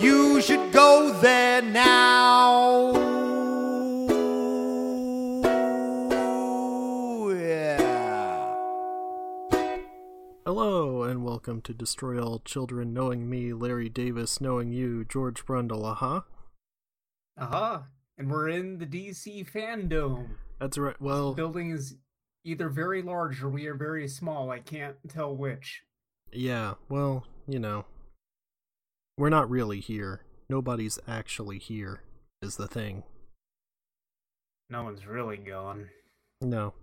You should go there now. Yeah. Hello, and welcome to Destroy All Children, knowing me, Larry Davis, knowing you, George Brundle, aha. Aha. And we're in the DC fandom. That's right. Well, Building is either very large or we are very small. I can't tell which. yeah, well, you know. We're not really here. Nobody's actually here, is the thing. No one's really gone. No.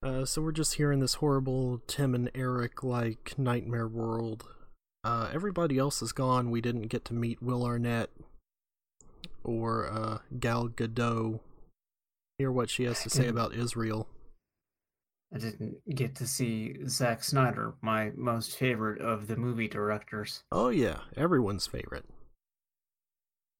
Uh, so we're just here in this horrible Tim and Eric like nightmare world. Uh, everybody else is gone. We didn't get to meet Will Arnett or uh, Gal Gadot. Hear what she has to say about Israel. I didn't get to see Zack Snyder, my most favorite of the movie directors. Oh yeah, everyone's favorite.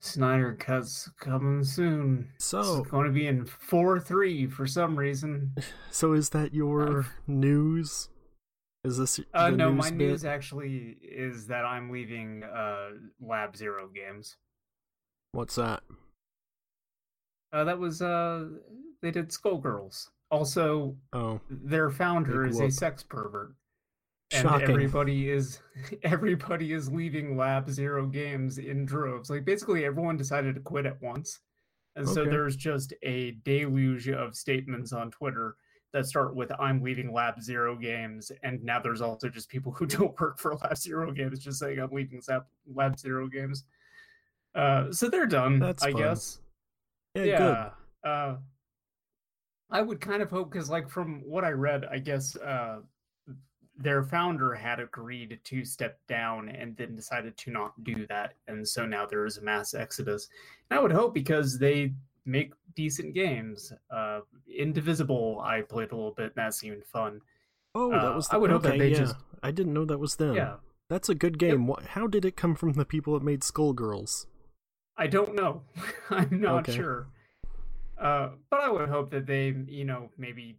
Snyder cuts coming soon. So, it's going to be in 4 3 for some reason. so is that your news? Is this Uh, no, news my bit? news actually is that I'm leaving uh, Lab Zero Games. What's that? Uh, that was uh, they did Skullgirls. Also, Oh, their founder is a sex pervert, and Shocking. everybody is everybody is leaving Lab Zero Games in droves. Like basically, everyone decided to quit at once, and so there's just a deluge of statements on Twitter that start with "I'm leaving Lab Zero Games," and now there's also just people who don't work for Lab Zero Games just saying "I'm leaving Lab Zero Games." Uh, so they're done, That's I fun. guess yeah, yeah uh i would kind of hope because like from what i read i guess uh their founder had agreed to step down and then decided to not do that and so now there is a mass exodus and i would hope because they make decent games uh indivisible i played a little bit and that seemed fun Oh, that uh, was. I would hope that they yeah. just- I didn't know that was them. yeah That's a good game. What? How did it come from the people that made Skullgirls? I don't know. I'm not Okay. sure. Uh, but I would hope that they, you know, maybe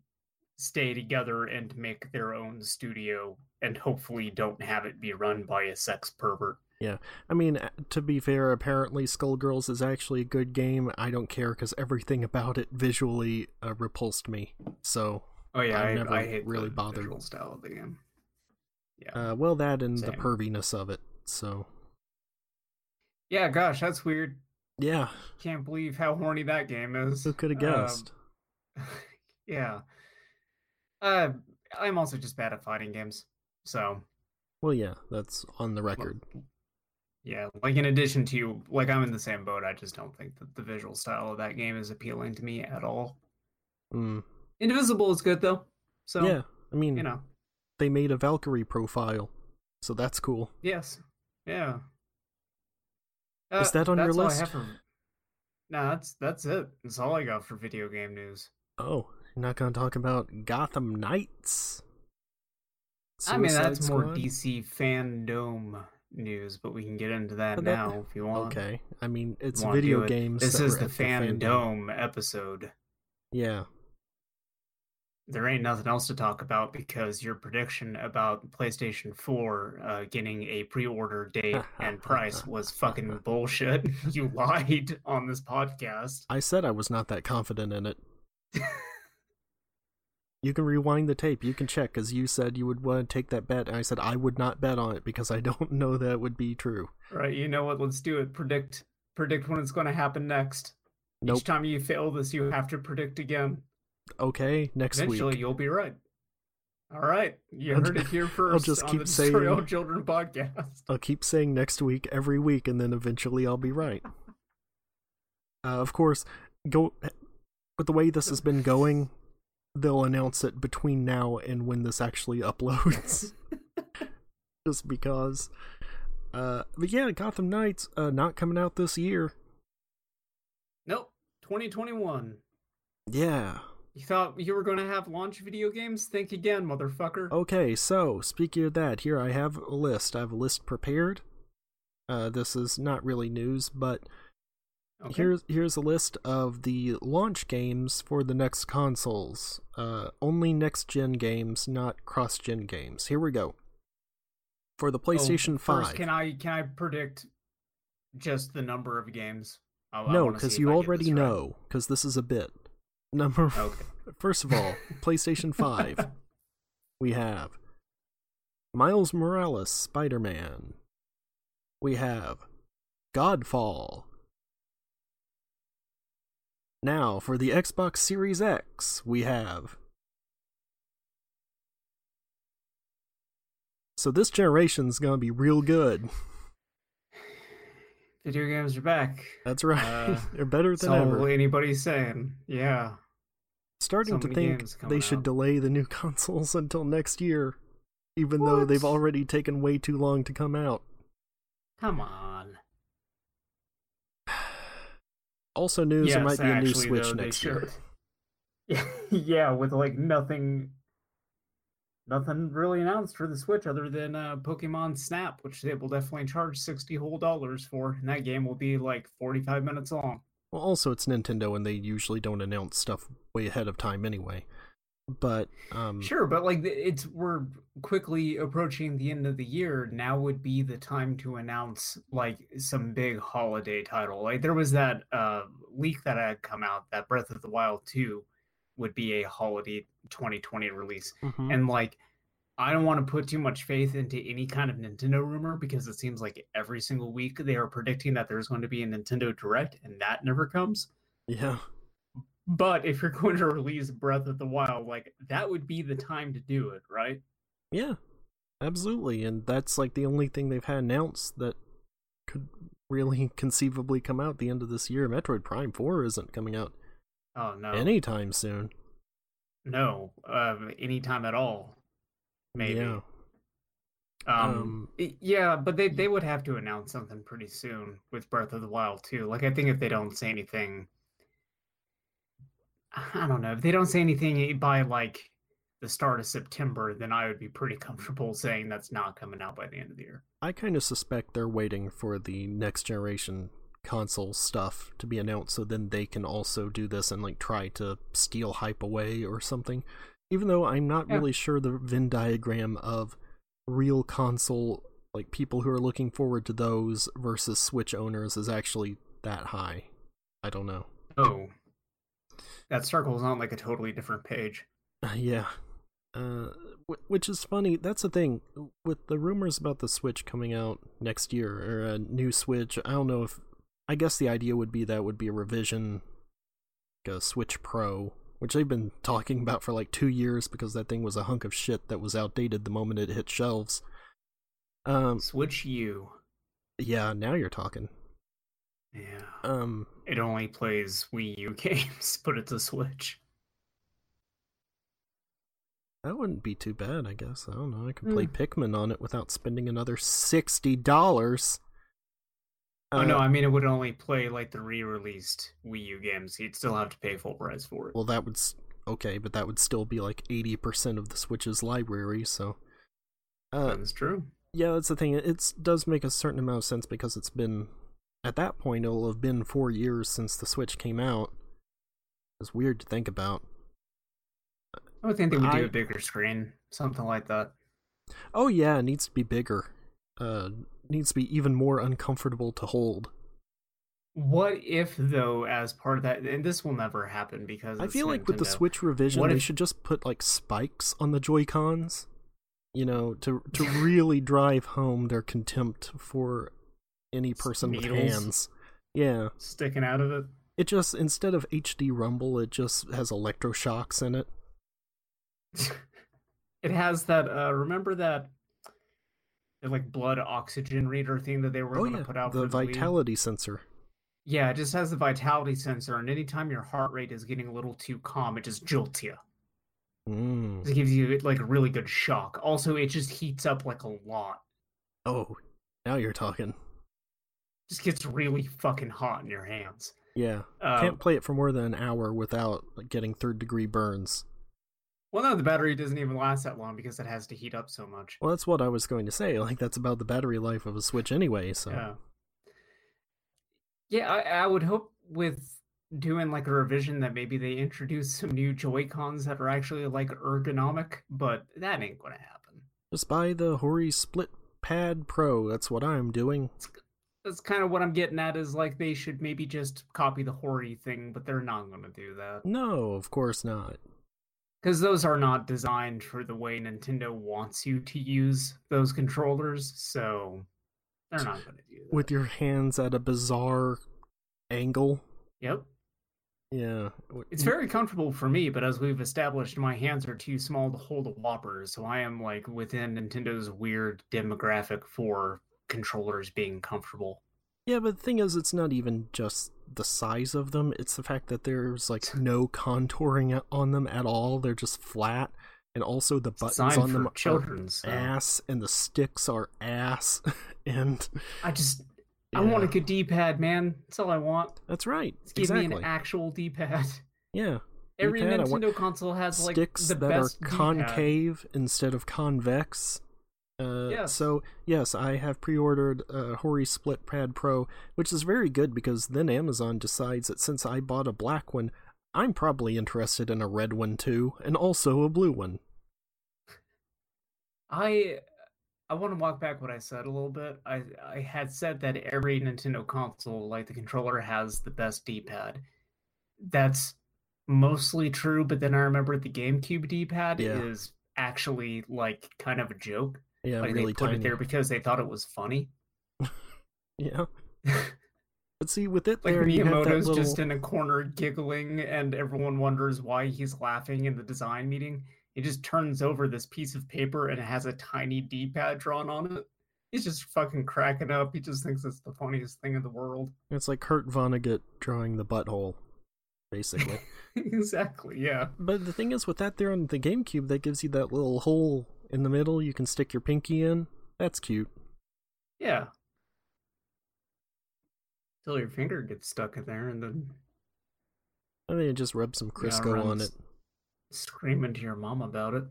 stay together and make their own studio and hopefully don't have it be run by a sex pervert. Yeah. I mean, to be fair, apparently Skullgirls is actually a good game. I don't care because everything about it visually uh, repulsed me. So, Oh yeah, I've I, never I hate really the bothered. visual style of the game. Yeah. uh, well, that and the perviness of it. So, yeah, gosh, that's weird. Yeah, Can't believe how horny that game is. who could have Um, guessed? yeah. Uh, I'm also just bad at fighting games. So, well, yeah, that's on the record. Yeah, like in addition to you like I'm in the same boat. I just don't think that the visual style of that game is appealing to me at all. Mm. Indivisible is good though. So yeah, I mean, you know, they made a Valkyrie profile, so that's cool. yes, yeah. Is Uh, that on your that's all I list? for... No, that's that's it. That's all I got for video game news. Oh, you're not going to talk about Gotham Knights? I mean, Suicide that's more DC fandom news, but we can get into that But that- now if you want. Okay, I mean, it's video games. This is the fandom. fandom episode. Yeah, there ain't nothing else to talk about because your prediction about PlayStation 4 uh, getting a pre-order date and price was fucking bullshit. You lied on this podcast. I said I was not that confident in it. you can rewind the tape. You can check because you said you would want to take that bet. And I said I would not bet on it because I don't know that would be true. Right, you know what? Let's do it. Predict predict when it's going to happen next. Nope. Each time you fail this, you have to predict again. Okay, next Eventually, week. you'll be right. All right, you heard it here 1st I'll just keep the Destroy All saying- Children podcast. I'll keep saying next week every week, and then eventually I'll be right. Uh, of course, go with the way this has been going. They'll announce it between now and when this actually uploads. Just because. Uh, but yeah, Gotham Knights uh not coming out this year. Nope. 2021. Yeah. You thought you were going to have launch video games? Think again, motherfucker. Okay, so speaking of that, here I have a list. I have a list prepared. Uh, this is not really news, but Okay. here's here's a list of the launch games for the next consoles. Uh, only next gen games, not cross gen games. Here we go. For the Oh, PlayStation first, Five. Can I can I predict just the number of games? I no, because you already right. know. Because this is a bit. Number. Okay. First of all, PlayStation Five. we have Miles Morales Spider Man. We have Godfall. Now, for the Xbox Series X, we have. So this generation's gonna be real good. Video games are back. That's right. Uh, They're better than all ever. anybody's saying. Yeah. Starting so to think they should out. delay the new consoles until next year, even though they've already taken way too long to come out. Come on. Also, news there might be a new Switch though, next year. Yeah, yeah, with like nothing, nothing really announced for the Switch other than uh, Pokemon Snap, which they will definitely charge sixty whole dollars for, and that game will be like forty-five minutes long. Well, also it's Nintendo, and they usually don't announce stuff way ahead of time anyway. But um, Sure, but like it's we're quickly approaching the end of the year. Now would be the time to announce like some big holiday title. Like there was that uh, leak that had come out that Breath of the Wild 2 would be a holiday 2020 release. mhm. And like I don't want to put too much faith into any kind of Nintendo rumor because it seems like every single week they are predicting that there's going to be a Nintendo Direct and that never comes. yeah, But if you're going to release Breath of the Wild, like that would be the time to do it, right? yeah, absolutely, and that's like the only thing they've had announced that could really conceivably come out at the end of this year. Metroid Prime Four isn't coming out Oh no, anytime soon. no, um, anytime at all, maybe. Yeah. Um, Um, yeah, but they they would have to announce something pretty soon with Breath of the Wild too. Like I think if they don't say anything, I don't know if they don't say anything by like the start of September, then I would be pretty comfortable saying that's not coming out by the end of the year. I kind of suspect they're waiting for the next generation console stuff to be announced so then they can also do this and like try to steal hype away or something. Even though I'm not Yeah. really sure the Venn diagram of real console like people who are looking forward to those versus Switch owners is actually that high. I don't know. Oh, that circle is on like a totally different page. yeah. Uh, wh- which is funny. That's the thing with the rumors about the Switch coming out next year or a new Switch. I don't know if. I guess the idea would be that would be a revision, like a Switch Pro, which they've been talking about for like two years because that thing was a hunk of shit that was outdated the moment it hit shelves. Um, Switch U. yeah, now you're talking. Yeah. Um, It only plays Wii U games, but it's a Switch. that wouldn't be too bad, I guess. I don't know. I could play Mm. Pikmin on it without spending another sixty dollars. Oh no, I mean it would only play like the re-released Wii U games. You'd still have to pay full price for it. Well, that would s- okay, but that would still be like eighty percent of the Switch's library. So, uh, That's true. yeah, that's the thing. It does make a certain amount of sense because it's been at that point it'll have been four years since the Switch came out. It's weird to think about. I would think they would I- do a bigger screen, something like that. Oh yeah, it needs to be bigger. Uh, needs to be even more uncomfortable to hold. What if though, as part of that, and this will never happen because I feel like with the Switch revision, they should just put like spikes on the Joy Cons. You know, to to really drive home their contempt for any person with hands. Yeah, sticking out of it. it just instead of HD rumble, it just has electroshocks in it. it has that. uh Remember that, the, like blood oxygen reader thing that they were oh going to yeah, put out the for the Wii? vitality sensor. Yeah, it just has the vitality sensor, and anytime your heart rate is getting a little too calm, it just jolts you. Mm. It gives you like a really good shock. Also, it just heats up like a lot. Oh, Now you're talking. Just gets really fucking hot in your hands. Yeah. Uh, Can't play it for more than an hour without like, getting third degree burns. Well, no, the battery doesn't even last that long because it has to heat up so much. Well, that's what I was going to say. Like, that's about the battery life of a Switch anyway, so. Yeah. Yeah, I, I would hope with doing like a revision that maybe they introduce some new Joy Cons that are actually like ergonomic, but that ain't gonna happen. Just buy the Hori Split Pad Pro. That's what I'm doing. That's kind of what I'm getting at is like they should maybe just copy the Hori thing, but they're not gonna do that. No, of course not. Because those are not designed for the way Nintendo wants you to use those controllers, so they're not gonna do that. With your hands at a bizarre angle. Yep. Yeah. It's very comfortable for me, but as we've established, my hands are too small to hold a Whopper, so I am like within Nintendo's weird demographic for controllers being comfortable. Yeah, but the thing is, it's not even just the size of them, it's the fact that there's like no contouring on them at all. They're just flat. And also the buttons Designed on them children, are so- ass, and the sticks are ass. and I just I want a good D-pad, man. That's all I want. that's right. Just give exactly. me an actual D-pad. yeah. Every D-pad, Nintendo console has like sticks the that best are D-pad. concave instead of convex. Uh, Yes. So yes, I have pre-ordered uh, Hori Split Pad Pro, which is very good because then Amazon decides that since I bought a black one, I'm probably interested in a red one too, and also a blue one. I I want to walk back what I said a little bit. I I had said that every Nintendo console, like the controller, has the best D-pad. That's mostly true, but then I remember the GameCube D-pad Yeah. is actually like kind of a joke. Yeah, like really they put tiny. it there because they thought it was funny. Yeah, but see, with it like there, Miyamoto's little. just in a corner giggling, and everyone wonders why he's laughing in the design meeting. He just turns over this piece of paper and it has a tiny D-pad drawn on it. He's just fucking cracking up. He just thinks it's the funniest thing in the world. It's like Kurt Vonnegut drawing the butthole, basically. exactly. Yeah. But the thing is, with that there on the GameCube, that gives you that little hole in the middle you can stick your pinky in. That's cute. Yeah. Till your finger gets stuck in there, and then I mean, just rub some Yeah, Crisco on it. screaming to your mom about it.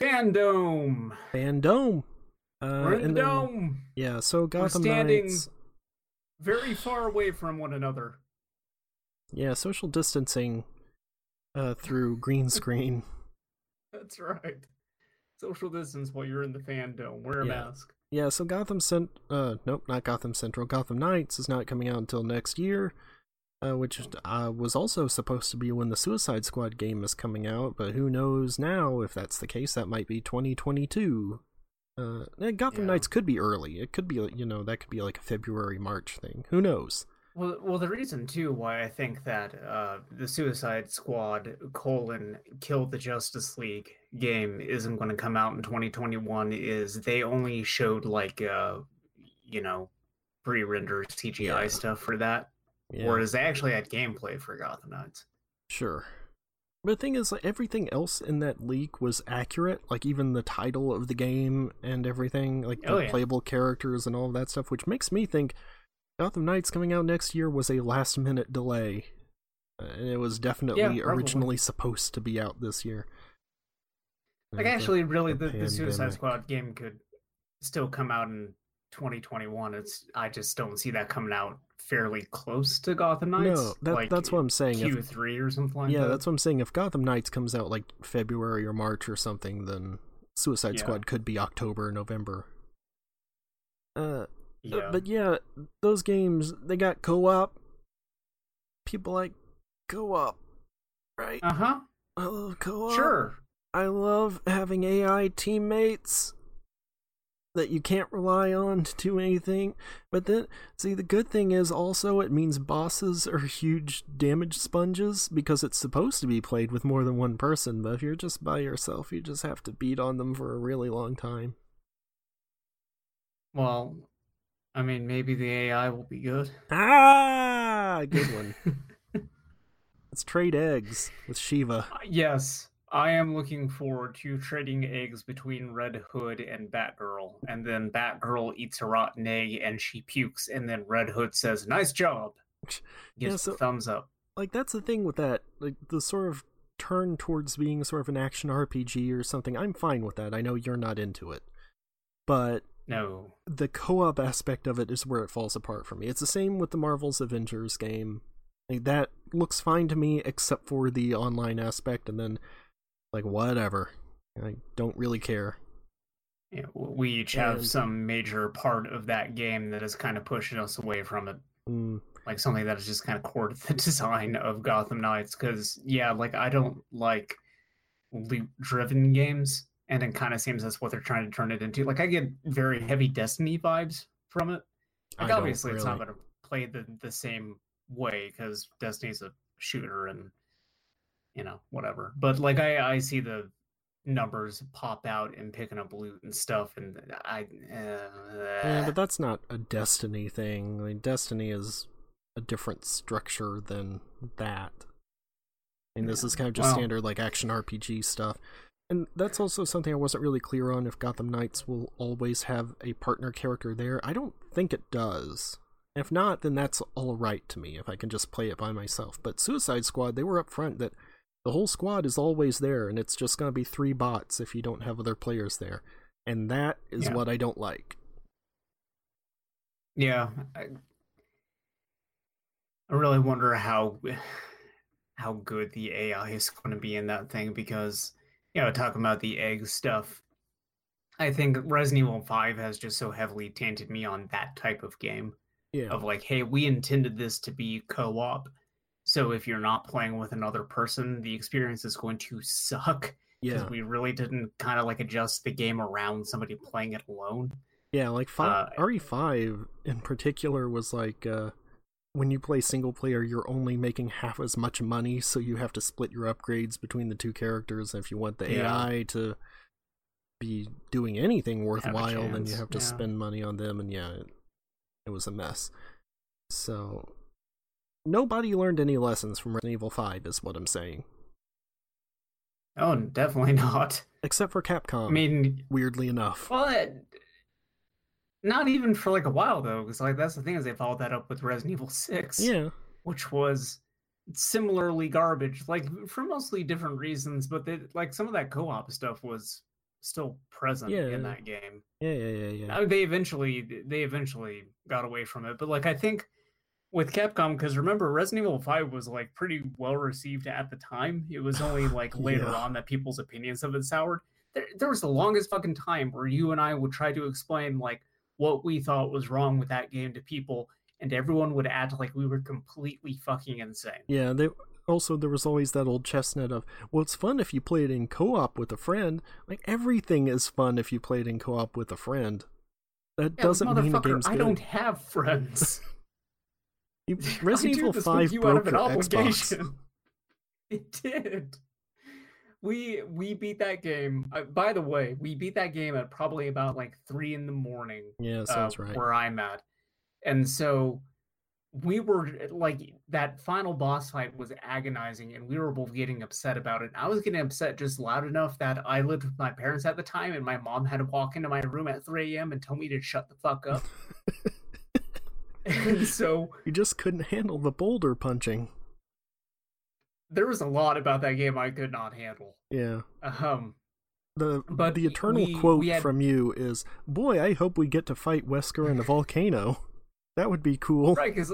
Fandom. Fandom. Uh, We're in the and then- Yeah, so Gotham standing- Knights. Very far away from one another. Yeah, social distancing uh, through green screen. That's right. Social distance while you're in the fandom. Wear a Yeah. mask. Yeah, so Gotham Cent. Uh, nope, not Gotham Central. Gotham Knights is not coming out until next year, uh, which uh, was also supposed to be when the Suicide Squad game is coming out. But who knows now if that's the case? That might be 2022. Uh, Gotham Yeah. Knights could be early. It could be, you know, that could be like a February March thing. Who knows? Well, well, the reason too why I think that uh, the Suicide Squad colon Kill the Justice League game isn't going to come out in 2021 is they only showed like uh, you know pre-rendered CGI Yeah. stuff for that, Yeah, whereas they actually had gameplay for Gotham Knights. sure. But the thing is, like everything else in that leak was accurate. Like even the title of the game and everything, like the Oh, yeah. playable characters and all of that stuff, which makes me think Gotham Knights coming out next year was a last minute delay. Uh, and it was definitely probably. originally supposed to be out this year. Like the- actually, really, the the, the Suicide. Squad game could still come out in 2021. It's I just don't see that coming out fairly close to Gotham Knights. No, that, like that's what I'm saying. Q3 or something like yeah, that. that's what I'm saying. If Gotham Knights comes out like February or March or something, then Suicide Yeah. Squad could be October, or November. Uh, yeah. but yeah, those games they got co-op. People like co-op, right? Uh huh. I love co-op. Sure. I love having AI teammates that you can't rely on to do anything. But then, see, the good thing is also it means bosses are huge damage sponges because it's supposed to be played with more than one person. But if you're just by yourself, you just have to beat on them for a really long time. Well, I mean, maybe the AI will be good. Ah, good one. Let's trade eggs with Shiva. Uh, yes, I am looking forward to trading eggs between Red Hood and Batgirl, and then Batgirl eats a rotten egg and she pukes, and then Red Hood says, "Nice job," gives Yeah, so- a thumbs up. like that's the thing with that like the sort of turn towards being sort of an action rpg or something i'm fine with that i know you're not into it but No, the co-op aspect of it is where it falls apart for me. It's the same with the marvel's avengers game. Like that looks fine to me except for the online aspect and then like whatever. I don't really care. Yeah, we each have And- some major part of that game that is kind of pushing us away from it. mm, like something that is just kind of core to the design of Gotham Knights. Because yeah, like I don't like loot-driven games, and it kind of seems that's what they're trying to turn it into. Like I get very heavy Destiny vibes from it. Like don't obviously, it's not going to play the the same way because Destiny's a shooter, and you know whatever. But like I I see the numbers pop out and picking up loot and stuff, and I. Uh, yeah but that's not a destiny thing I mean, destiny is a different structure than that I mean, this is kind of just well- standard like action RPG stuff. And that's also something I wasn't really clear on if Gotham Knights will always have a partner character there. I don't think it does. If not, then that's all right to me if I can just play it by myself. But Suicide Squad, they were upfront that the whole squad is always there and it's just going to be three bots if you don't have other players there. And that is Yeah. what I don't like. Yeah, I, I really wonder how how good the AI is going to be in that thing because you know talking about the egg stuff, I think Resident Evil Five has just so heavily tainted me on that type of game Yeah. of like, hey, we intended this to be co-op, so if you're not playing with another person, the experience is going to suck because Yeah. we really didn't kind of like adjust the game around somebody playing it alone. Yeah, like five, Uh, RE5 in particular was like uh, when you play single player, you're only making half as much money, so you have to split your upgrades between the two characters. If you want the Yeah. AI to be doing anything worthwhile, then you have to yeah. spend money on them, and yeah, it, it was a mess. So nobody learned any lessons from Resident Evil 5, is what I'm saying, Oh, definitely not. except for Capcom. I mean, weirdly enough. Well, it, not even for like a while though, because like that's the thing is they followed that up with Resident Evil Six, Yeah, which was similarly garbage, like for mostly different reasons, but they, like some of that co-op stuff was still present Yeah. in that game. yeah, yeah, yeah, yeah. Uh, They eventually they eventually got away from it, but like I think with Capcom, because remember Resident Evil Five was like pretty well received at the time. It was only like later Yeah. on that people's opinions of it soured. There, there was the longest fucking time where you and I would try to explain like what we thought was wrong with that game to people, and everyone would act like we were completely fucking insane. Yeah, they also there was always that old chestnut of, well, it's fun if you play it in co-op with a friend. Like everything is fun if you play it in co-op with a friend. That Yeah, doesn't mean the game's I good. don't have friends. I Resident Evil Five with you out of broke an your Xbox. obligation. It did. We we beat that game. Uh, by the way, we beat that game at probably about like three in the morning. Yeah, uh, sounds right. Where I'm at, and so we were like that final boss fight was agonizing, and we were both getting upset about it. I was getting upset just loud enough that I lived with my parents at the time, and my mom had to walk into my room at 3 a.m. and tell me to shut the fuck up. and so You just couldn't handle the boulder punching. There was a lot about that game I could not handle. Yeah. Um, The But the eternal we- quote we had- from you is, "Boy, I hope we get to fight Wesker in a volcano. That would be cool." right? Because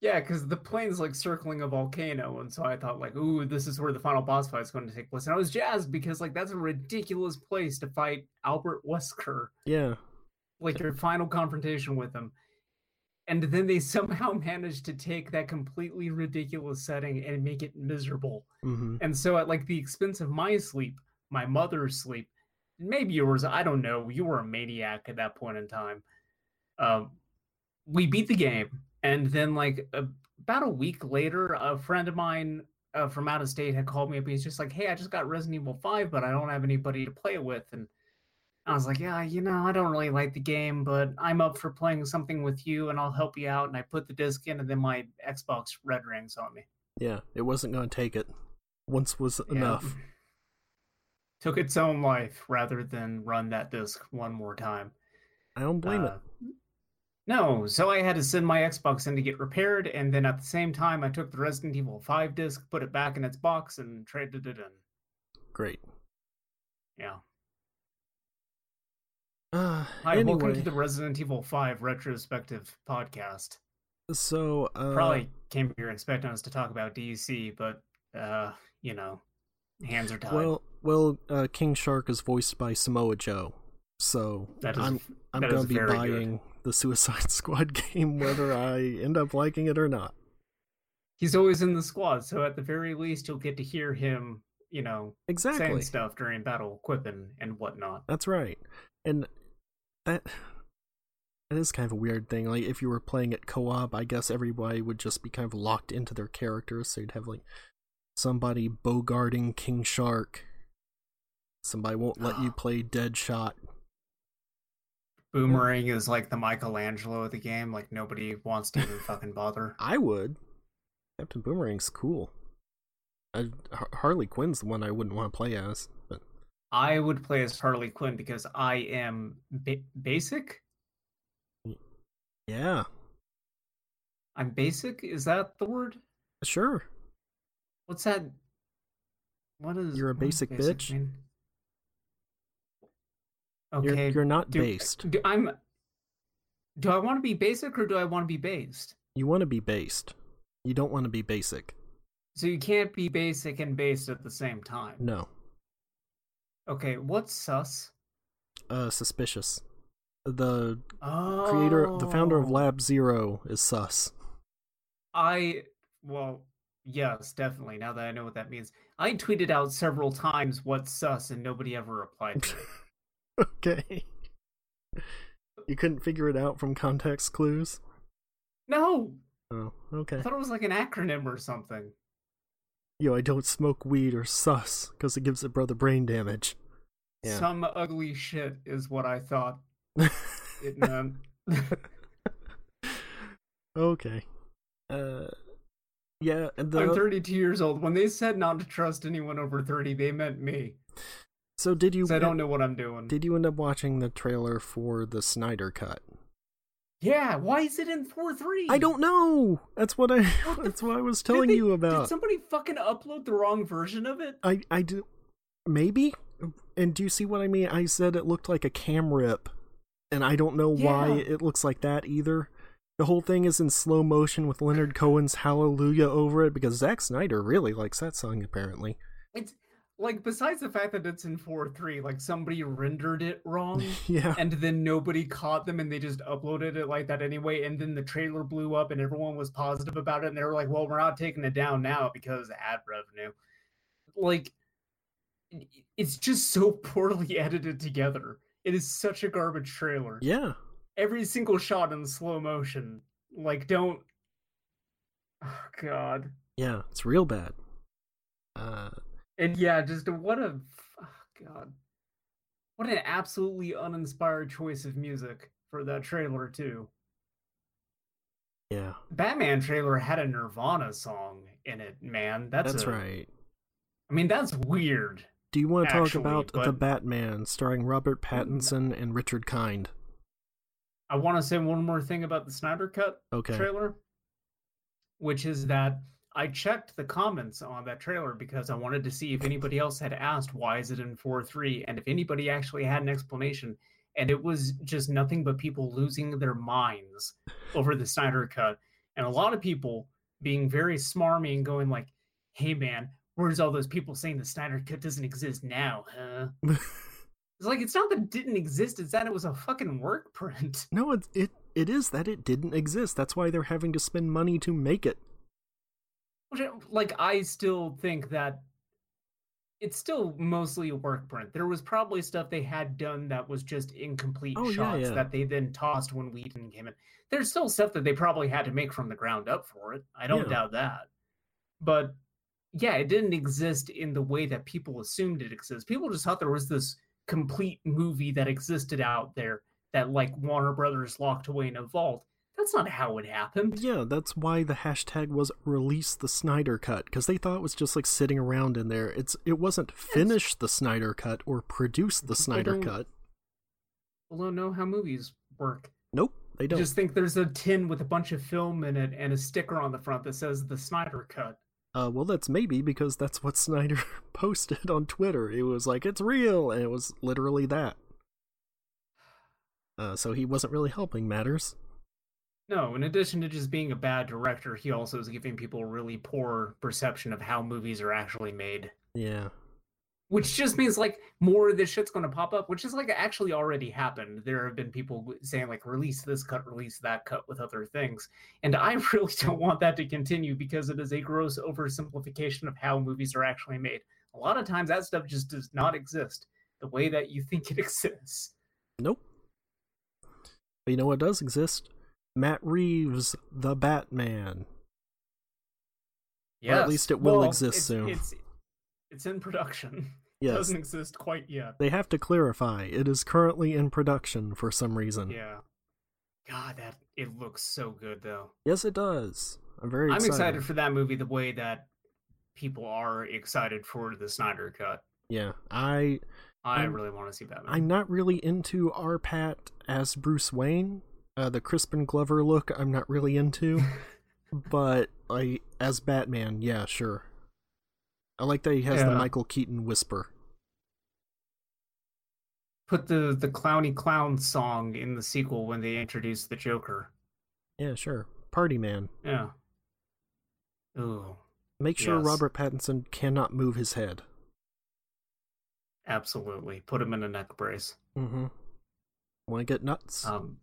yeah, because the plane's like circling a volcano, and so I thought like, ooh, this is where the final boss fight is going to take place. And I was jazzed because like that's a ridiculous place to fight Albert Wesker, Yeah. like your final confrontation with him. And then they somehow managed to take that completely ridiculous setting and make it miserable. hmm And so at like the expense of my sleep, my mother's sleep, maybe yours, I don't know. You were a maniac at that point in time. Um, we beat the game, and then like a, about a week later, a friend of mine uh, from out of state had called me up. He's just like, "Hey, I just got Resident Evil Five, but I don't have anybody to play it with." And I was like, "Yeah, you know, I don't really like the game, but I'm up for playing something with you, and I'll help you out." And I put the disc in, and then my Xbox red rings on me. Yeah. It wasn't going to take it. Once was Yeah. enough. took its own life rather than run that disc one more time. I don't blame Uh, No, so I had to send my Xbox in to get repaired, and then at the same time, I took the Resident Evil 5 disc, put it back in its box, and traded it in. Great. Yeah. Uh, Hi, welcome to the Resident Evil 5 retrospective podcast. so uh, Probably came here expecting us to talk about DC, but uh, you know, hands are tied. well, well, uh, King Shark is voiced by Samoa Joe, so that is I'm I'm gonna be very good. buying the Suicide Squad game whether I end up liking it or not. he's always in the squad, so at the very least, you'll get to hear him, you know, Exactly. saying stuff during battle, quipping and whatnot. That's right. And that that is kind of a weird thing. Like if you were playing it co-op, I guess everybody would just be kind of locked into their characters. So you'd have like somebody bogarting King Shark. Somebody won't let you play Deadshot. Boomerang is like the Michelangelo of the game. Like nobody wants to even fucking bother. I would. Captain Boomerang's cool. I, Har- Harley Quinn's the one I wouldn't want to play as, but I would play as Harley Quinn because I am ba- basic. yeah, I'm basic. Is that the word? sure. What's that? What is? You're a does basic bitch? mean? You're, Okay, you're not do, based. Do, I'm. Do I want to be basic or do I want to be based? You want to be based. You don't want to be basic. So you can't be basic and based at the same time. No. Okay, what's sus? Uh, suspicious. The Oh, creator, the founder of Lab Zero is sus. I well, yes, definitely. Now that I know what that means, I tweeted out several times what's sus, and nobody ever replied okay. You couldn't figure it out from context clues? no, Oh, okay. I thought it was like an acronym or something. Yo, I don't smoke weed or sus because it gives a brother brain damage. Yeah. Some ugly shit is what I thought it meant. okay. Uh, yeah, the I'm 32 years old. When they said not to trust anyone over 30, they meant me. so did you? I don't know what I'm doing. Did you end up watching the trailer for the Snyder cut? Yeah, why is it in four three? I don't know. That's what I. What that's what I was telling they- you about. Did somebody fucking upload the wrong version of it? I I do maybe. And do you see what I mean? I said it looked like a cam rip, and I don't know why it looks like that either. The whole thing is in slow motion with Leonard Cohen's "Hallelujah" over it because Zack Snyder really likes that song apparently. It's like besides the fact that it's in 4.3, like somebody rendered it wrong. yeah, and then nobody caught them and they just uploaded it like that anyway and then the trailer blew up and everyone was positive about it and they were like well we're not taking it down now because ad revenue like it's just so poorly edited together it is such a garbage trailer yeah. every single shot in slow motion like don't oh god Yeah, it's real bad. Uh, and yeah just what a oh god what an absolutely uninspired choice of music for that trailer too yeah, Batman trailer had a Nirvana song in it, man. That's, that's a- right. I mean, that's weird. Do you want to talk actually, about the Batman starring Robert Pattinson and Richard Kind? I want to say one more thing about the Snyder Cut Okay. trailer, which is that I checked the comments on that trailer because I wanted to see if anybody else had asked why is it in 4-3 and if anybody actually had an explanation. And it was just nothing but people losing their minds over the Snyder Cut. And a lot of people being very smarmy and going like, hey man, where's all those people saying the Snyder Cut doesn't exist now, huh? It's like it's not that it didn't exist, it's that it was a fucking work print. no, it it it is that it didn't exist. That's why they're having to spend money to make it. Like I still think that it's still mostly a work print. There was probably stuff they had done that was just incomplete Oh, yeah, shots yeah. that they then tossed when Whedon came in. There's still stuff that they probably had to make from the ground up for it. I don't Yeah. doubt that. But yeah, it didn't exist in the way that people assumed it exists. People just thought there was this complete movie that existed out there that like Warner Brothers locked away in a vault That's not how it happened. Yeah, that's why the hashtag was release the Snyder cut because they thought it was just like sitting around in there. It's it wasn't finish the Snyder cut or produce the Snyder cut. People don't know how movies work. Nope, they don't. just think there's a tin with a bunch of film in it and a sticker on the front that says the Snyder Cut. Uh, well, that's maybe because that's what Snyder posted on Twitter. It was like it's real, and it was literally that. Uh, so he wasn't really helping matters. No, in addition to just being a bad director, he also is giving people a really poor perception of how movies are actually made. Yeah, Which just means like more of this shit's going to pop up, which is like actually already happened. There have been people saying like release this cut, release that cut with other things. And I really don't want that to continue because it is a gross oversimplification of how movies are actually made. A lot of times that stuff just does not exist the way that you think it exists. nope. But you know what does exist? Matt Reeves, the Batman. Yeah, at least it will exist it's, soon. It's, it's in production. It Yes, doesn't exist quite yet. they have to clarify. It is currently in production for some reason. Yeah. God, that it looks so good though. Yes, it does. I'm very I'm excited. excited for that movie the way that people are excited for the Snyder cut. Yeah, I I I'm- really want to see that movie. I'm not really into R. Pat as Bruce Wayne. Uh, the Crispin Glover look, I'm not really into. but I, as Batman, yeah, sure. I like that he has the Michael Keaton whisper. Put the the clowny clown song in the sequel when they introduce the Joker. Yeah, sure. Party man. Yeah. Ooh, Make sure Yes. Robert Pattinson cannot move his head. absolutely. Put him in a neck brace. Mm-hmm. Want to get nuts? Um,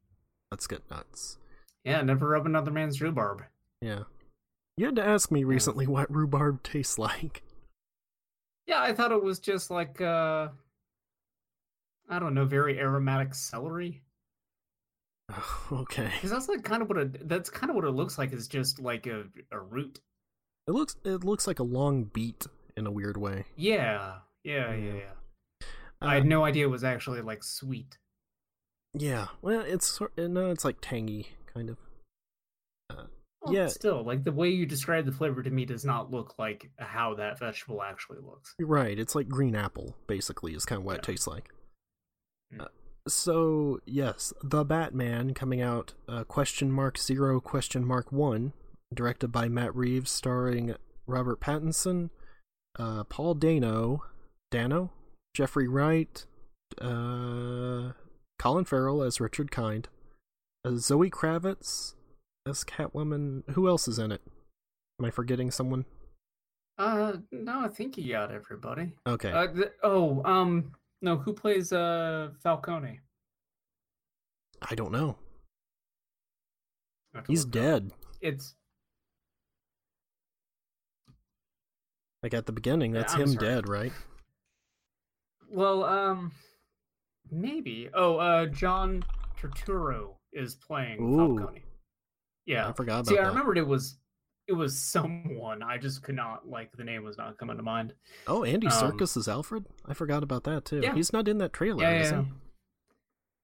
Let's get nuts. yeah, never rub another man's rhubarb. Yeah. You had to ask me recently what rhubarb tastes like. Yeah, I thought it was just like uh I don't know, very aromatic celery. okay. Because that's like kind of what it that's kind of what it looks like is just like a, a root. It looks it looks like a long beet in a weird way. Yeah. Yeah, yeah, Yeah. yeah. I Uh, had no idea it was actually like sweet. Yeah, well, it's sort no, it's like tangy, kind of. Uh, Well, yeah, Still, like the way you describe the flavor to me does not look like how that vegetable actually looks. right. It's like green apple, basically, is kind of what it tastes like. Mm. Uh, so yes, the Batman coming out uh, question mark zero question mark one, directed by Matt Reeves, starring Robert Pattinson, uh, Paul Dano, Dano, Jeffrey Wright, uh, Colin Farrell as Richard Kind, uh, Zoe Kravitz as Catwoman. Who else is in it? Am I forgetting someone? Uh, no, I think you got everybody. Okay. Uh, th- oh, um, no, who plays uh Falcone? I don't know. I have to He's it up. dead. It's Like at the beginning, that's I'm him sorry. dead, right? well, um, maybe. Oh, uh, John Turturro is playing Ooh. Falcone. Yeah. I forgot about See, I remembered it was it was someone. I just could not like the name was not coming to mind. Oh, Andy Um, Serkis is Alfred. I forgot about that too. Yeah. He's not in that trailer, Yeah, is yeah. he?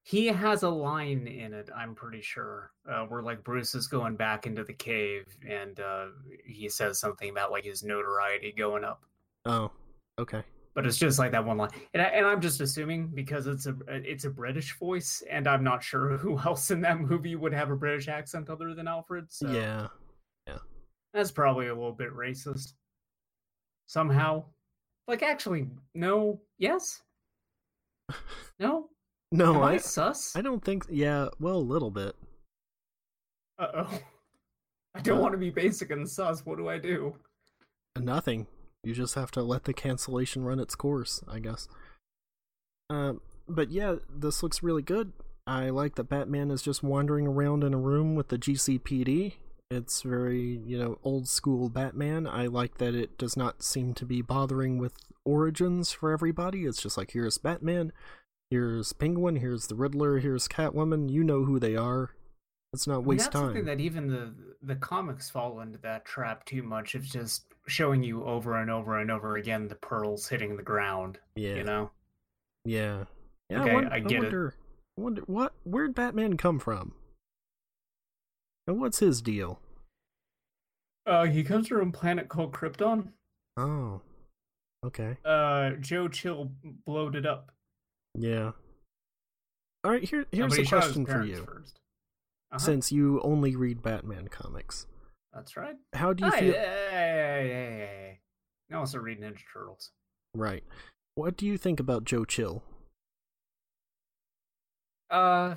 He has a line in it, I'm pretty sure, uh, where like Bruce is going back into the cave and uh, he says something about like his notoriety going up. Oh, okay. But it's just like that one line, and, I, and I'm just assuming because it's a it's a British voice, and I'm not sure who else in that movie would have a British accent other than Alfred. So Yeah. that's probably a little bit racist. Somehow, like actually, no, yes, no. No, Am I, I sus? I don't think. Yeah, well, a little bit. Uh oh. I don't Uh, want to be basic and sus. What do I do? Nothing. You just have to let the cancellation run its course, I guess. Um, but yeah, this looks really good. I like that Batman is just wandering around in a room with the GCPD. It's very, you know, old school Batman. I like that it does not seem to be bothering with origins for everybody. It's just like here's Batman, here's Penguin, here's the Riddler, here's Catwoman. You know who they are. Let's not I waste that's something time. that even the the comics fall into that trap too much of just showing you over and over and over again the pearls hitting the ground. Yeah. You know. Yeah. Yeah, Okay, I, won- I get it. wonder, I wonder what where'd Batman come from? And what's his deal? Uh, he comes from a planet called Krypton. Oh, okay. Uh, Joe Chill blowed it up. Yeah. All right. Here, here's but a he shot his question for you. First. Uh-huh. Since you only read Batman comics, That's right. how do you Hey, feel? hey, hey, hey, hey, hey. I also read Ninja Turtles. Right. What do you think about Joe Chill? Uh,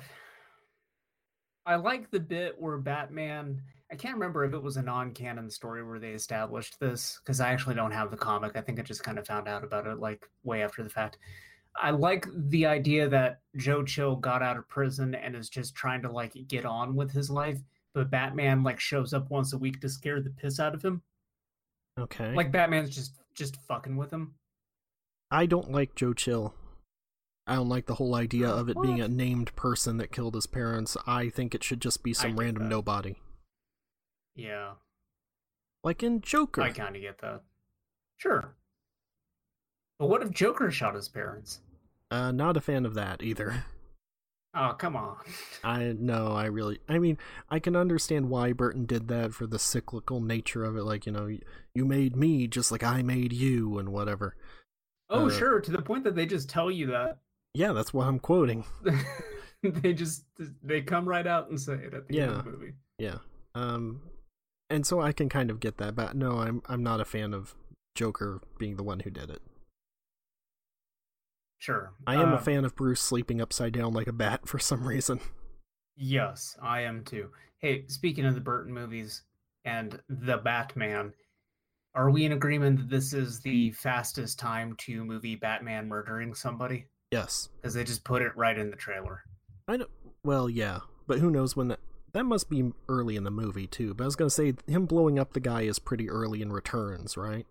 I like the bit where Batman. I can't remember if it was a non-canon story where they established this because I actually don't have the comic. I think I just kind of found out about it like way after the fact. I like the idea that Joe Chill got out of prison and is just trying to like get on with his life, but Batman like shows up once a week to scare the piss out of him. Okay. Like Batman's just just fucking with him. I don't like Joe Chill. I don't like the whole idea of it being a named person that killed his parents. I think it should just be some random that. nobody. Yeah, Like in Joker. I kind of get that. Sure. But what if Joker shot his parents? Uh, not a fan of that either. Oh, come on. I no, I really. I mean, I can understand why Burton did that for the cyclical nature of it. Like you know, you made me just like I made you, and whatever. Oh, Uh, sure. To the point that they just tell you that. Yeah, that's what I'm quoting. they just they come right out and say it at the end of the movie. Yeah. Um, and so I can kind of get that, but no, I'm I'm not a fan of Joker being the one who did it. Sure. I am Uh, a fan of Bruce sleeping upside down like a bat for some reason. Yes, I am too. Hey, speaking of the Burton movies and the Batman, are we in agreement that this is the fastest time to movie Batman murdering somebody? Yes. Because they just put it right in the trailer. I know. Well, yeah, but who knows when that. That must be early in the movie too. But I was gonna say him blowing up the guy is pretty early in Returns, right?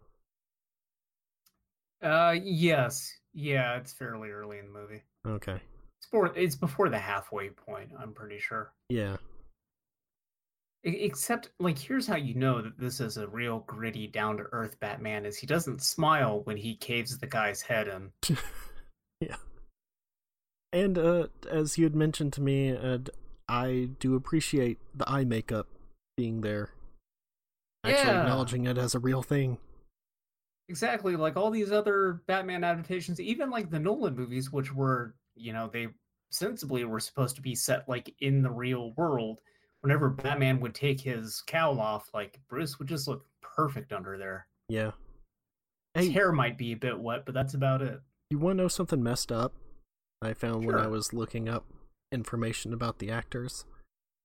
Uh, yes, yeah, it's fairly early in the movie. Okay. It's before it's before the halfway point. I'm pretty sure. Yeah. Except, like, here's how you know that this is a real gritty, down to earth Batman: is he doesn't smile when he caves the guy's head in. yeah. And uh, as you had mentioned to me, uh, I do appreciate the eye makeup being there. Actually Yeah. acknowledging it as a real thing. Exactly, like all these other Batman adaptations, even like the Nolan movies, which were, you know, they sensibly were supposed to be set like in the real world. Whenever Batman would take his cowl off, like Bruce would just look perfect under there. Yeah. His Hey, hair might be a bit wet, but that's about it. you want to know something messed up? I found when I was looking up information about the actors.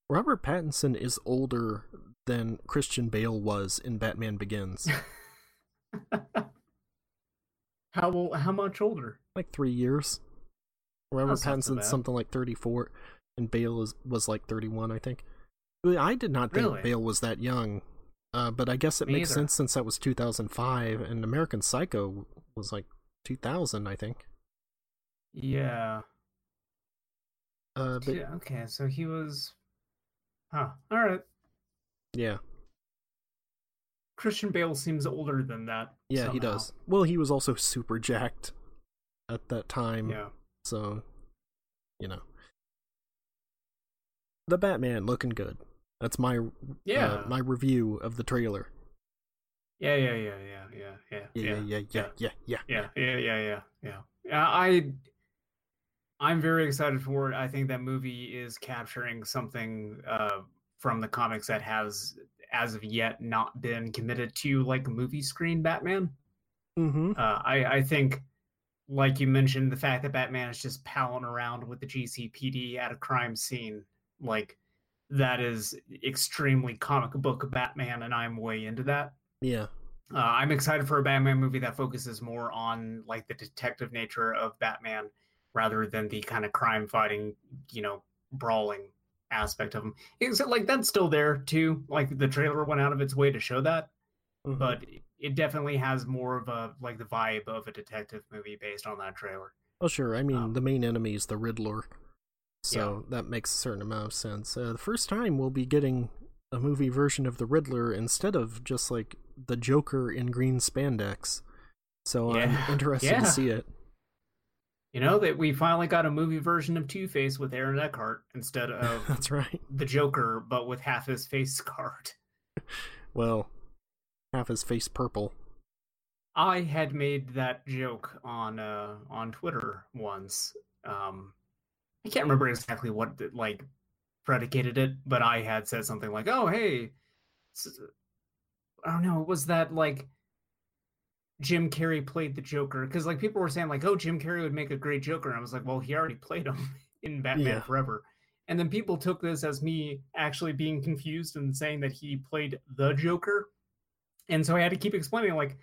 Robert Pattinson is older than Christian Bale was in Batman Begins. how ol- how much older? like three years. Remember That's so Pattinson's something like 34, and Bale is, was like 31, I think. I did not think Really? Bale was that young, uh, but I guess it Me makes either. sense since that was 2005, and American Psycho was like 2000, I think. Yeah. Uh, but yeah. Okay, so he was. Huh. All right. yeah, Christian Bale seems older than that. yeah, he does. Well, he was also super jacked at that time, Yeah. so you know, the Batman looking good. That's my Yeah. uh, my review of the trailer. Yeah, yeah, yeah, yeah, yeah, yeah, Yeah, yeah, yeah, yeah, yeah, yeah. yeah, yeah, yeah, yeah, yeah. Yeah, I, I'm very excited for it. I think that movie is capturing something uh, from the comics that has, as of yet, not been committed to like movie screen Batman. Mm-hmm. Uh, I, I think, like you mentioned, the fact that Batman is just palling around with the GCPD at a crime scene, like that is extremely comic book Batman, and I'm way into that. Yeah. Uh, I'm excited for a Batman movie that focuses more on like the detective nature of Batman rather than the kind of crime fighting, you know, brawling aspect of him. Except like that's still there too. Like the trailer went out of its way to show that, Mhm. but it definitely has more of a like the vibe of a detective movie based on that trailer. well, sure. I mean, um, the main enemy is the Riddler, so that makes a certain amount of sense. Uh, the first time we'll be getting a movie version of the Riddler instead of just like the Joker in green spandex. So Yeah. I'm interested Yeah. to see it. You know that we finally got a movie version of Two Face with Aaron Eckhart instead of That's right. the Joker, but with half his face scarred. Well, half his face purple. I had made that joke on uh on Twitter once. Um I can't remember exactly what like predicated it, but I had said something like, "Oh, hey, I don't know, was that like Jim Carrey played the Joker?" Because like people were saying like, "Oh, Jim Carrey would make a great Joker," and I was like, "Well, he already played him in Batman Yeah. Forever." And then people took this as me actually being confused and saying that he played the Joker, and so I had to keep explaining like.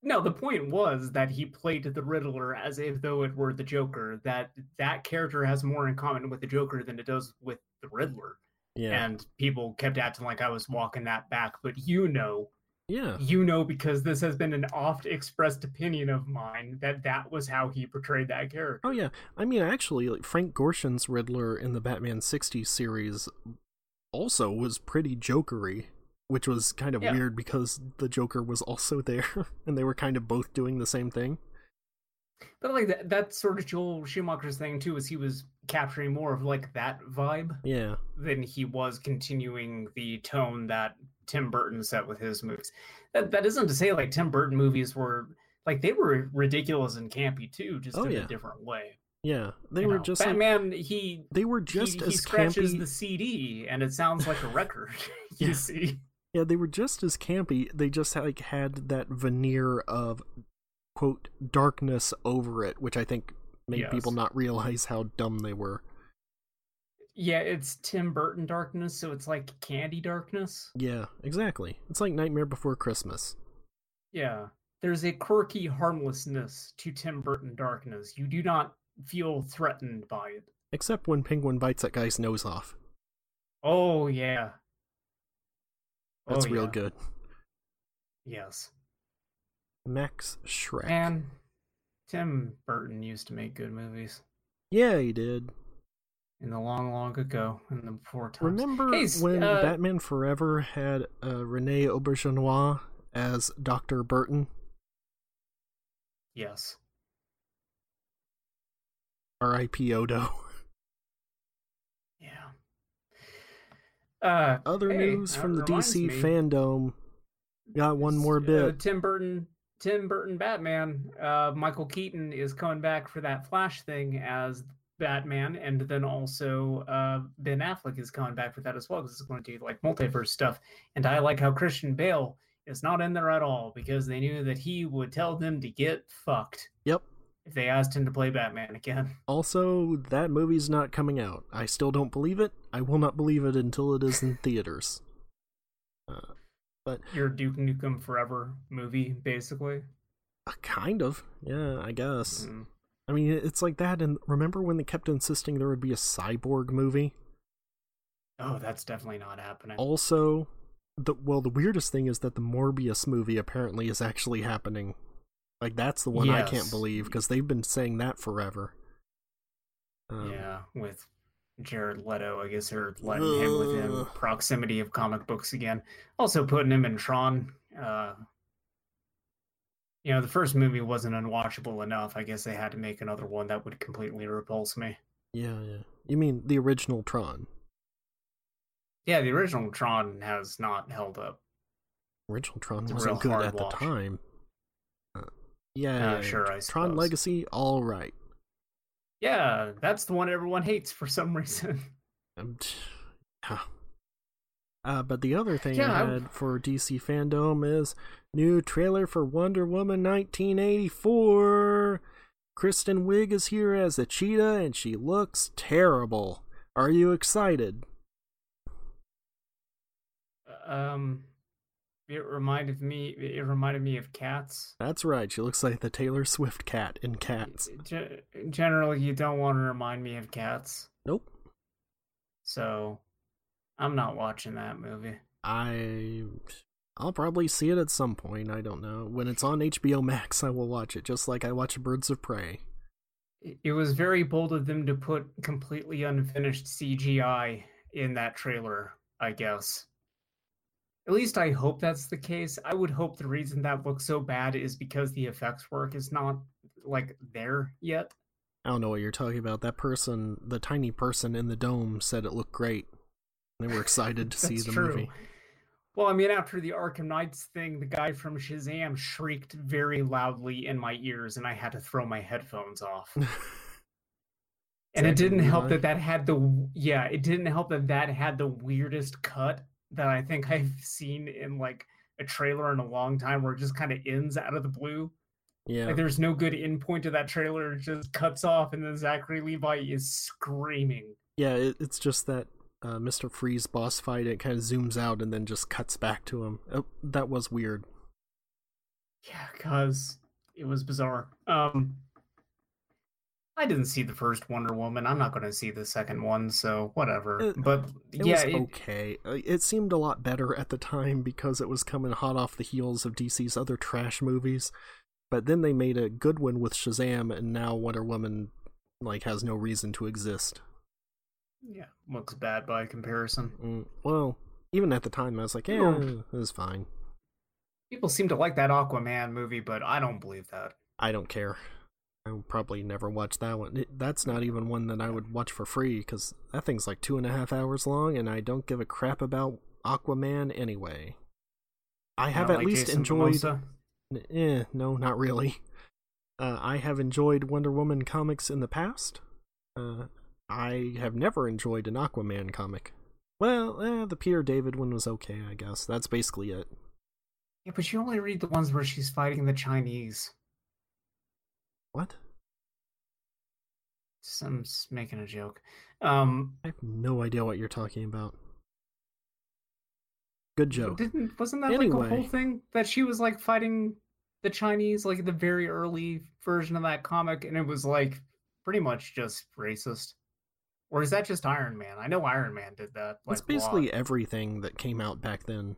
No, the point was that he played the Riddler as if though it were the Joker. That that character has more in common with the Joker than it does with the Riddler. Yeah. And people kept acting like I was walking that back, but you know, yeah. you know, because this has been an oft expressed opinion of mine that that was how he portrayed that character. Oh yeah. I mean, actually, like Frank Gorshin's Riddler in the Batman '60s series also was pretty jokery, which was kind of Yeah. weird because the Joker was also there, and they were kind of both doing the same thing. But like that, that's sort of Joel Schumacher's thing too, is he was capturing more of like that vibe Yeah. than he was continuing the tone that Tim Burton set with his movies. That that isn't to say like Tim Burton movies were like they were ridiculous and campy too, just Oh, in yeah. a different way. Yeah. They You were know, just like Batman. he they were he, just he as scratches campy. the CD and it sounds like a record. you Yeah. see, Yeah, they were just as campy. They just like had that veneer of quote darkness over it, which I think made people not realize how dumb they were. Yeah, it's Tim Burton darkness, so it's like candy darkness. Yeah, exactly. It's like Nightmare Before Christmas. Yeah, there's a quirky harmlessness to Tim Burton darkness. You do not feel threatened by it. Except when Penguin bites that guy's nose off. Oh yeah. That's Oh, real yeah. good. Yes. Max Shreck. Man, Tim Burton used to make good movies Yeah, he did. In the long, long ago, in the before times. Remember Hey, when uh, Batman Forever had uh, Rene Auberjonois as Dr. Burton? Yes. R.I.P. Odo. Yeah. Uh, Other hey, news from the DC me, fandom. Got one more uh, bit. Tim Burton, Tim Burton Batman. Uh, Michael Keaton is coming back for that Flash thing as Batman, and then also uh, Ben Affleck is coming back for that as well because it's going to do like multiverse stuff. And I like how Christian Bale is not in there at all because they knew that he would tell them to get fucked Yep. if they asked him to play Batman again. Also, that movie's not coming out. I still don't believe it. I will not believe it until it is in theaters. Uh, but Your Duke Nukem Forever movie, basically. uh, kind of, yeah, I guess. Mm. I mean, it's like that. And remember when they kept insisting there would be a cyborg movie? Oh, that's definitely not happening. Also, the well, the weirdest thing is that the Morbius movie apparently is actually happening. Like that's the one I can't believe because they've been saying that forever. Um, yeah, with Jared Leto, I guess they're letting him within proximity of comic books again. Also putting him in Tron. Uh, you know, the first movie wasn't unwatchable enough. I guess they had to make another one that would completely repulse me. yeah, yeah. You mean the original Tron? Yeah, the original Tron has not held up. Original Tron It's wasn't good at the time. Uh, yeah, Uh, sure, I Tron suppose. Legacy, all right. Yeah, that's the one everyone hates for some reason. Um, yeah. Uh, but the other thing Yeah, I I- had for DC FanDome is new trailer for Wonder Woman 1984. Kristen Wiig is here as a cheetah, and she looks terrible. Are you excited? um, it reminded me. It reminded me of Cats. That's right. She looks like the Taylor Swift cat in Cats. Ge- generally, you don't want to remind me of Cats, Nope. so I'm not watching that movie. I I'll probably see it at some point. I don't know. When it's on HBO Max, I will watch it, just like I watch Birds of Prey. It- was very bold of them to put completely unfinished CGI in that trailer. I guess. At least I hope that's the case. I would hope the reason that looks so bad is because the effects work is not like there yet. I don't know what you're talking about. That person, the tiny person in the dome, said it looked great. They were excited to see the true. movie. Well, I mean, after the Arkham Knights thing, the guy from Shazam shrieked very loudly in my ears, and I had to throw my headphones off. and it didn't help that that had the yeah, it didn't help that that had the weirdest cut that I think I've seen in like a trailer in a long time, where it just kind of ends out of the blue. Yeah, Like there's no good end point to that trailer; it just cuts off, and then Zachary Levi is screaming. yeah. It, it's just that uh, Mr. Freeze boss fight. It kind of zooms out and then just cuts back to him. Oh, that was weird. Yeah, cause it was bizarre. Um, I didn't see the first Wonder Woman. I'm not going to see the second one, so whatever. It- but It yeah, was it, okay. Uh, It seemed a lot better at the time because it was coming hot off the heels of DC's other trash movies. But then they made a good one with Shazam, and now Wonder Woman like has no reason to exist. Yeah looks bad by comparison. Mm, well, even at the time, I was like, yeah, it was fine. People seem to like that Aquaman movie, but I don't believe that. I don't care. I will probably never watch that one. It- That's not even one that I would watch for free because that thing's like two and a half hours long, and I don't give a crap about Aquaman anyway. I have at like least Jason enjoyed. Eh, no, not really. Uh, I have enjoyed Wonder Woman comics in the past. Uh, I have never enjoyed an Aquaman comic. Well, eh, the Peter David one was okay, I guess. That's basically it. Yeah, but you only read the ones where she's fighting the Chinese. What? I'm making a joke. Um, I have no idea what you're talking about. Good joke. Didn't wasn't that like a whole thing that she was like fighting the Chinese like the very early version of that comic and it was like pretty much just racist. Or is that just Iron Man? I know Iron Man did that. Like It's basically everything that came out back then.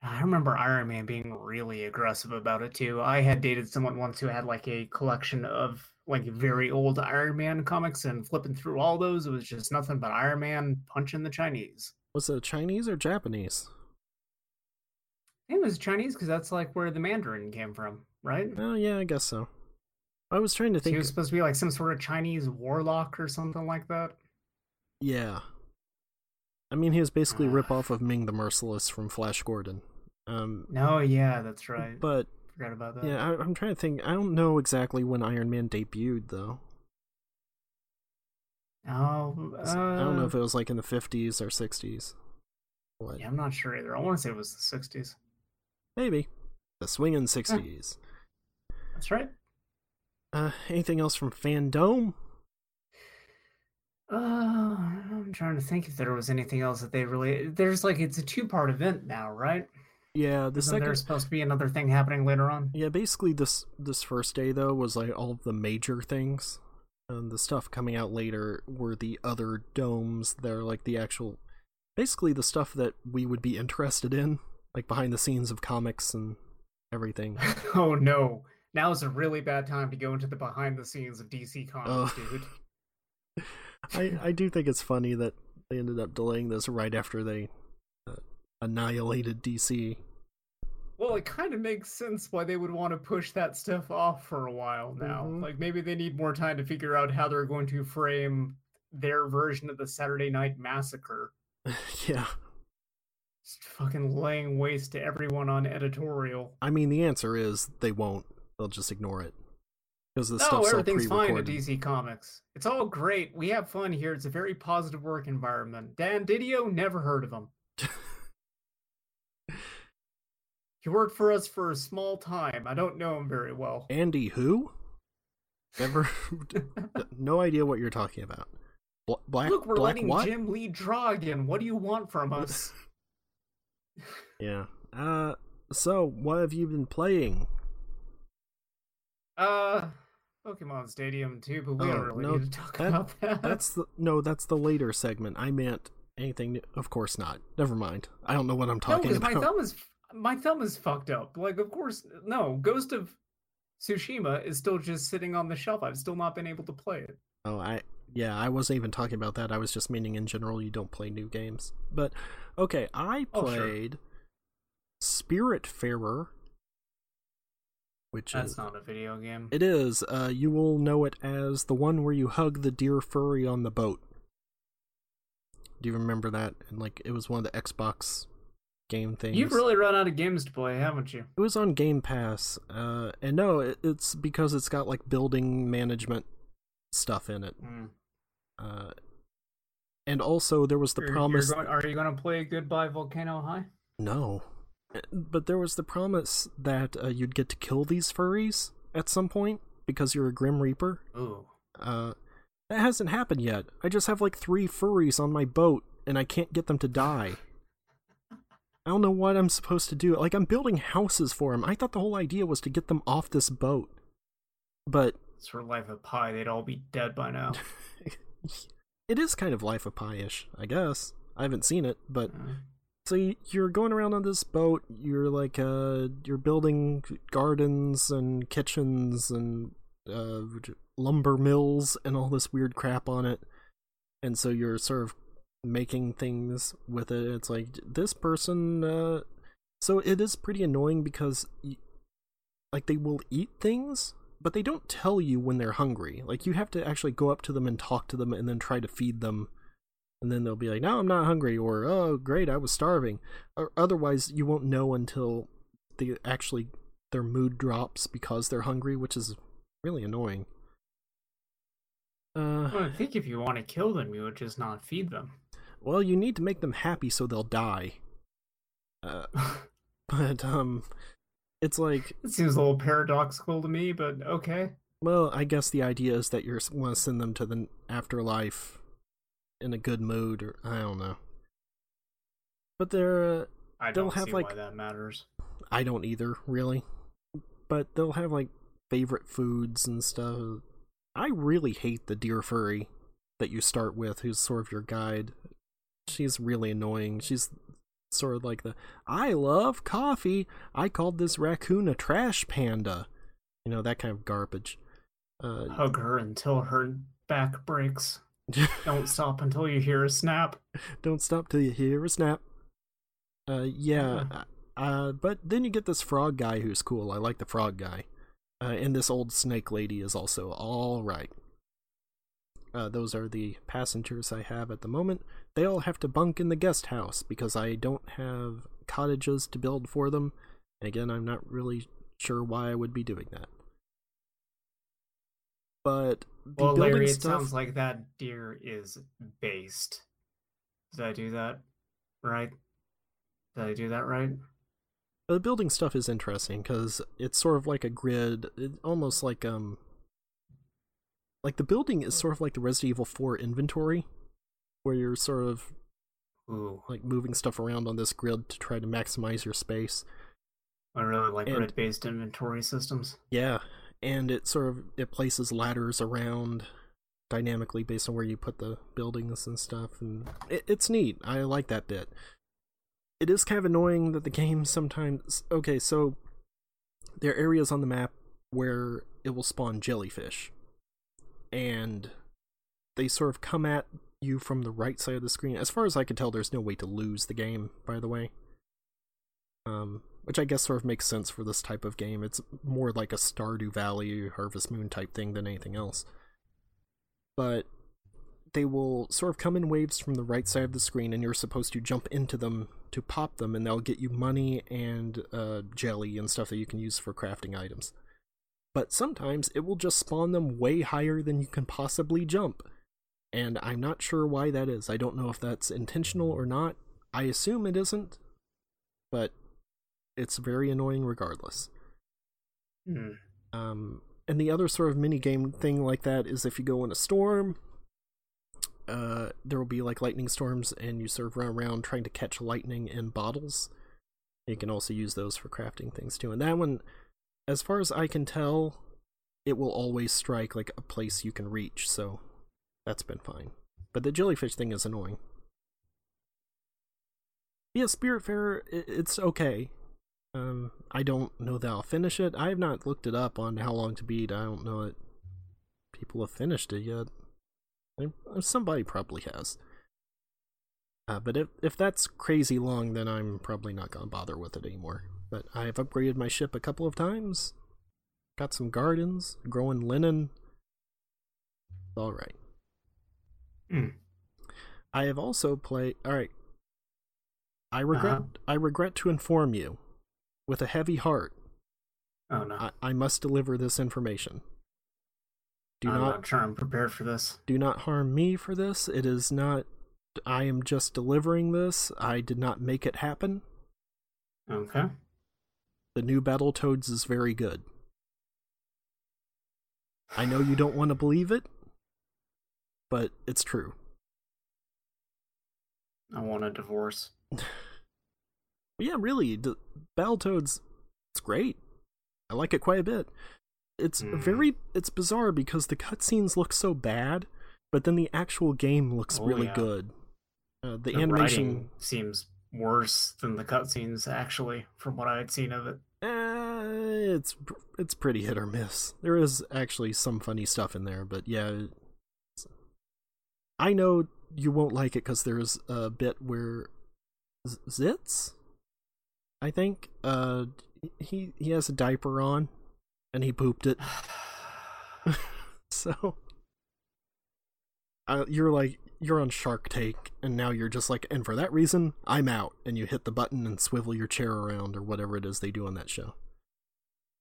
I remember Iron Man being really aggressive about it too. I had dated someone once who had like a collection of like very old Iron Man comics and flipping through all those, it was just nothing but Iron Man punching the Chinese. Was it Chinese or Japanese? I think it was Chinese because that's like where the Mandarin came from, right? Oh, yeah, I guess so. I was trying to think. he was supposed to be like some sort of Chinese warlock or something like that. Yeah. I mean, he was basically a Ah. rip off of Ming the Merciless from Flash Gordon. Um, No, yeah, that's right. but Forgot about that. yeah, I, I'm trying to think. I don't know exactly when Iron Man debuted, though. Oh, uh, I don't know if it was like in the 50s or 60s. What? Yeah, I'm not sure either. I want to say it was the 60s. Maybe the swinging 60s. That's right. Uh, anything else from FanDome? Uh, I'm trying to think if there was anything else that they really. There's like it's a two part event now, right? Yeah, the Isn't second. there supposed to be another thing happening later on? Yeah, basically this this first day though was like all of the major things. And the stuff coming out later were the other domes. They're like the actual basically the stuff that we would be interested in, like behind the scenes of comics and everything. oh no! Now is a really bad time to go into the behind the scenes of DC Comics, Oh. dude. I I do think it's funny that they ended up delaying this right after they uh, annihilated DC. Well, it kind of makes sense why they would want to push that stuff off for a while now. Mhm. Like maybe they need more time to figure out how they're going to frame their version of the Saturday Night Massacre. yeah. Just fucking laying waste to everyone on editorial. I mean the answer is they won't. They'll just ignore it. Because the No, stuff's all everything's fine at. DC Comics. It's all great. We have fun here. It's a very positive work environment. Dan Didio, never heard of him. He worked for us for a small time. I don't know him very well. Andy who? Never, no idea what you're talking about. Bla- Black, Look, we're black letting what? Jim Lee draw again. What do you want from us? Yeah. Uh. So, what have you been playing? Uh, Pokemon Stadium too, but we Oh, don't really no, need to talk that- about that. That's the no. That's the later segment. I meant anything. New. Of course not. Never mind. I don't know what I'm talking because about. my thumb is my thumb is fucked up. Like, of course, no. Ghost of Tsushima is still just sitting on the shelf. I've still not been able to play it. Oh, I yeah. I wasn't even talking about that. I was just meaning in general. You don't play new games. But okay, I Oh, sure. played Spiritfarer. Which That's is not a video game. it is. Uh, you will know it as the one where you hug the deer furry on the boat. Do you remember that? And like, it was one of the Xbox game things. You've really run out of games to play, haven't you? It was on Game Pass, uh, and no, it, it's because it's got like building management stuff in it. Mm. Uh, and also there was the You're- you're promise. going- are you going to play Goodbye Volcano High? No, but there was the promise that uh, you'd get to kill these furries at some point because you're a Grim Reaper. Ooh. Uh, that hasn't happened yet. I just have like three furries on my boat, and I can't get them to die. I don't know what I'm supposed to do. Like I'm building houses for them. I thought the whole idea was to get them off this boat, but It's for Life of Pi. They'd all be dead by now. it is kind of Life of Pi-ish, I guess. I haven't seen it, but Uh, so you're going around on this boat. You're like uh, you're building gardens and kitchens and uh, lumber mills and all this weird crap on it. And so you're sort of making things with it. It's like this person. Uh, so it is pretty annoying because, like, they will eat things, but they don't tell you when they're hungry. Like you have to actually go up to them and talk to them, and then try to feed them and then they'll be like, "No, I'm not hungry," or "Oh, great, I was starving." Or otherwise, you won't know until they actually their mood drops because they're hungry, which is really annoying. Uh, well, I think if you want to kill them, you would just not feed them. well, you need to make them happy so they'll die. Uh, but um, it's like, It seems a little paradoxical to me, but okay. well, I guess the idea is that you want to send them to the afterlife in a good mood, or I don't know. But they're uh, I don't have, see like- why that matters. I don't either, really. But they'll have like favorite foods and stuff. I really hate the deer furry that you start with, who's sort of your guide. She's really annoying. She's sort of like the I love coffee. I called this raccoon a trash panda. You know, that kind of garbage. Uh, Hug her until her back breaks. Don't stop until you hear a snap. Don't stop till you hear a snap. Uh, yeah. Uh-huh. Uh, but then you get this frog guy who's cool. I like the frog guy. Uh, and this old snake lady is also all right. Uh, those are the passengers I have at the moment. They all have to bunk in the guest house because I don't have cottages to build for them. And again, I'm not really sure why I would be doing that. But the Well, building Larry, it stuff, sounds like that deer is based. Did I do that right? Did I do that right? The building stuff is interesting because it's sort of like a grid, it, almost like um, like the building is sort of like the Resident Evil 4 inventory, where you're sort of Ooh, like moving stuff around on this grid to try to maximize your space. I really like grid-based inventory systems. Yeah, and it sort of it places ladders around dynamically based on where you put the buildings and stuff, and it, it's neat. I like that bit. It is kind of annoying that the game sometimes. Okay, so there are areas on the map where it will spawn jellyfish, and they sort of come at you from the right side of the screen. As far as I can tell, there's no way to lose the game. By the way, um, which I guess sort of makes sense for this type of game. It's more like a Stardew Valley, Harvest Moon type thing than anything else. But they will sort of come in waves from the right side of the screen, and you're supposed to jump into them to pop them, and they'll get you money and uh, jelly and stuff that you can use for crafting items. But sometimes it will just spawn them way higher than you can possibly jump. And I'm not sure why that is. I don't know if that's intentional or not. I assume it isn't. But it's very annoying regardless. Hmm. Um, and the other sort of mini game thing like that is if you go in a storm, uh, there will be like lightning storms, and you sort of run around trying to catch lightning in bottles. You can also use those for crafting things too. And that one, as far as I can tell, it will always strike like a place you can reach, so that's been fine. But the jellyfish thing is annoying. Yeah, Spiritfarer, it's okay. Um, I don't know that I'll finish it. I have not looked it up on how long to beat. I don't know that people have finished it yet. I- Somebody probably has. Uh, but if if that's crazy long, then I'm probably not gonna bother with it anymore. But I have upgraded my ship a couple of times, got some gardens, growing linen. All right. Mm. I have also played. All right. I regret. Uh-huh. I regret to inform you, with a heavy heart, Oh no, I, I must deliver this information. Do I'm not not sure I'm prepared for this. do not harm me for this. It is not. I am just delivering this. I did not make it happen. Okay. The new Battletoads is very good. I know you don't want to believe it, but it's true. I want a divorce. But yeah, really, the Battletoads, it's great. I like it quite a bit. It's Mm. very, it's bizarre because the cutscenes look so bad, but then the actual game looks Oh, really yeah. good. Uh, the, The animation, seems worse than the cutscenes, actually, from what I had seen of it. eh, it's it's pretty hit or miss. There is actually some funny stuff in there, but yeah, I know you won't like it because there's a bit where Z- Zitz, I think, uh, he he has a diaper on, and he pooped it. so, uh, you're like you're on Shark Tank, and now you're just like, and for that reason, I'm out. And you hit the button and swivel your chair around, or whatever it is they do on that show.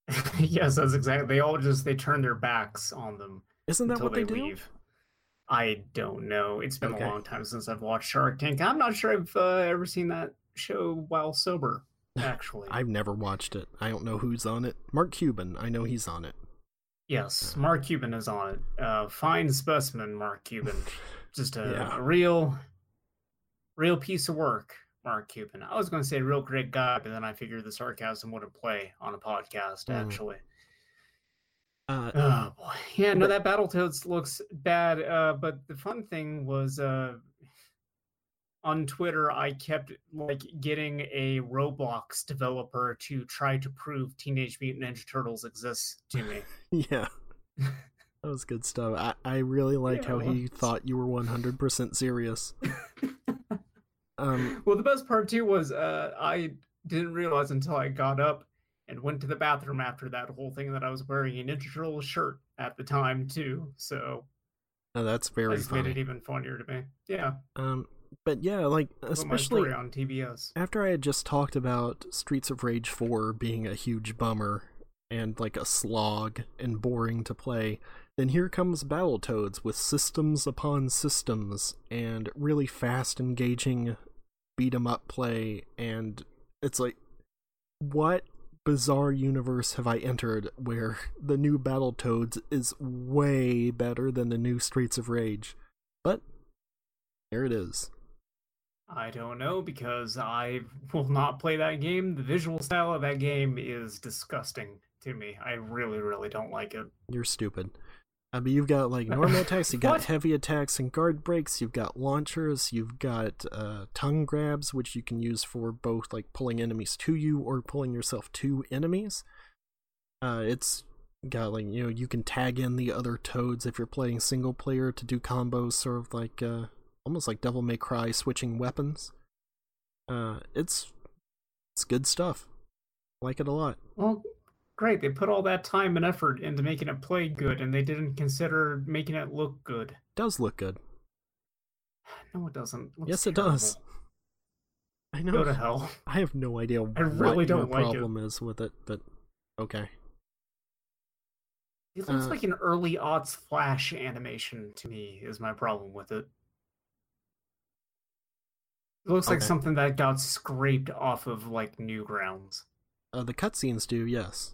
yes, that's exactly. They all just they turn their backs on them Isn't that what they, they, do? leave. I don't know. It's been Okay. a long time since I've watched Shark Tank. I'm not sure I've uh, ever seen that show while sober. Actually, I've never watched it. I don't know who's on it. Mark Cuban, I know he's on it. yes, Mark Cuban is on it. Uh, fine specimen, Mark Cuban. Just a, Yeah. a real, real piece of work, Mark Cuban. I was going to say real great guy, but then I figured the sarcasm wouldn't play on a podcast. Mm. Actually. Uh, Oh boy, yeah, no, that Battletoads looks bad. Uh, but the fun thing was, uh, on Twitter, I kept like getting a Roblox developer to try to prove Teenage Mutant Ninja Turtles exists to me. yeah. That was good stuff. I, I really like Yeah, how he thought you were 100% serious. Um, well, the best part too was uh, I didn't realize until I got up and went to the bathroom after that whole thing that I was wearing a Ninja Turtles shirt at the time too. So no, that's that very just made funny. it even funnier to me. Yeah, Um, but yeah, like, especially on TBS. after I had just talked about Streets of Rage 4 being a huge bummer and like a slog and boring to play, then here comes Battletoads with systems upon systems and really fast engaging beat 'em up play and it's like what bizarre universe have I entered where the new Battletoads is way better than the new Streets of Rage? But there it is. I don't know because I will not play that game. The visual style of that game is disgusting to me. I really, really don't like it. You're stupid. I mean, you've got like normal attacks, you've got heavy attacks and guard breaks, you've got launchers, you've got uh, tongue grabs, which you can use for both like pulling enemies to you or pulling yourself to enemies. Uh, it's got like you know you can tag in the other toads if you're playing single player to do combos, sort of like uh, almost like Devil May Cry switching weapons. Uh, it's it's good stuff. Like it a lot. Well, great. They put all that time and effort into making it play good, and they didn't consider making it look good. Does look good. No, it doesn't. It yes, it does. I know. Go to hell. I have no idea I really what don't like it. problem is with it, but okay. It looks Uh, like an early aughts Flash animation to me. Is my problem with it. It looks like something that got scraped off of like Newgrounds. Uh, the cutscenes do, yes.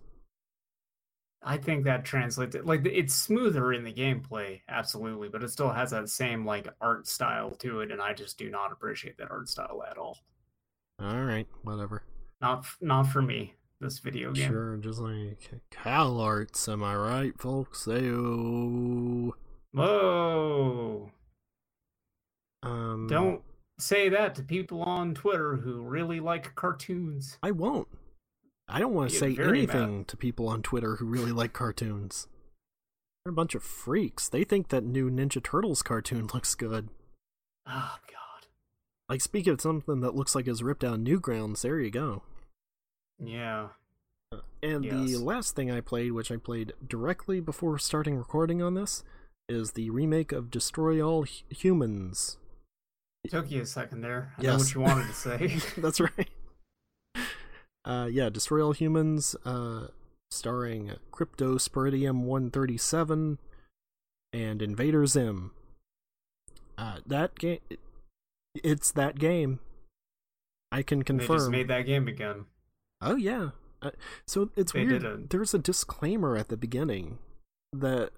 I think that translates it. Like it's smoother in the gameplay, absolutely, but it still has that same like art style to it, and I just do not appreciate that art style at all. All right, whatever. Not f- not for me. This video game. Sure, just like Cal Arts, am I right, folks? Ayo. Whoa! Um, Don't say that to people on Twitter who really like cartoons. I won't. I don't want to say very anything to people on Twitter who really like cartoons. They're a bunch of freaks. They think that new Ninja Turtles cartoon looks good. Oh God. Like, speak of something that looks like it's ripped out of Newgrounds, there you go. Yeah. Uh, and the last thing I played, which I played directly before starting recording on this, is the remake of Destroy All Hu- Humans. Took you a second there. I know Yes. what you wanted to say. That's right. Uh, yeah, Destroy All Humans, uh, starring Cryptosporidium 137 and Invader Zim. Uh, that game, it's that game. I can confirm. they just made that game again. Oh yeah. Uh, so it's They weird. did a- There's a disclaimer at the beginning that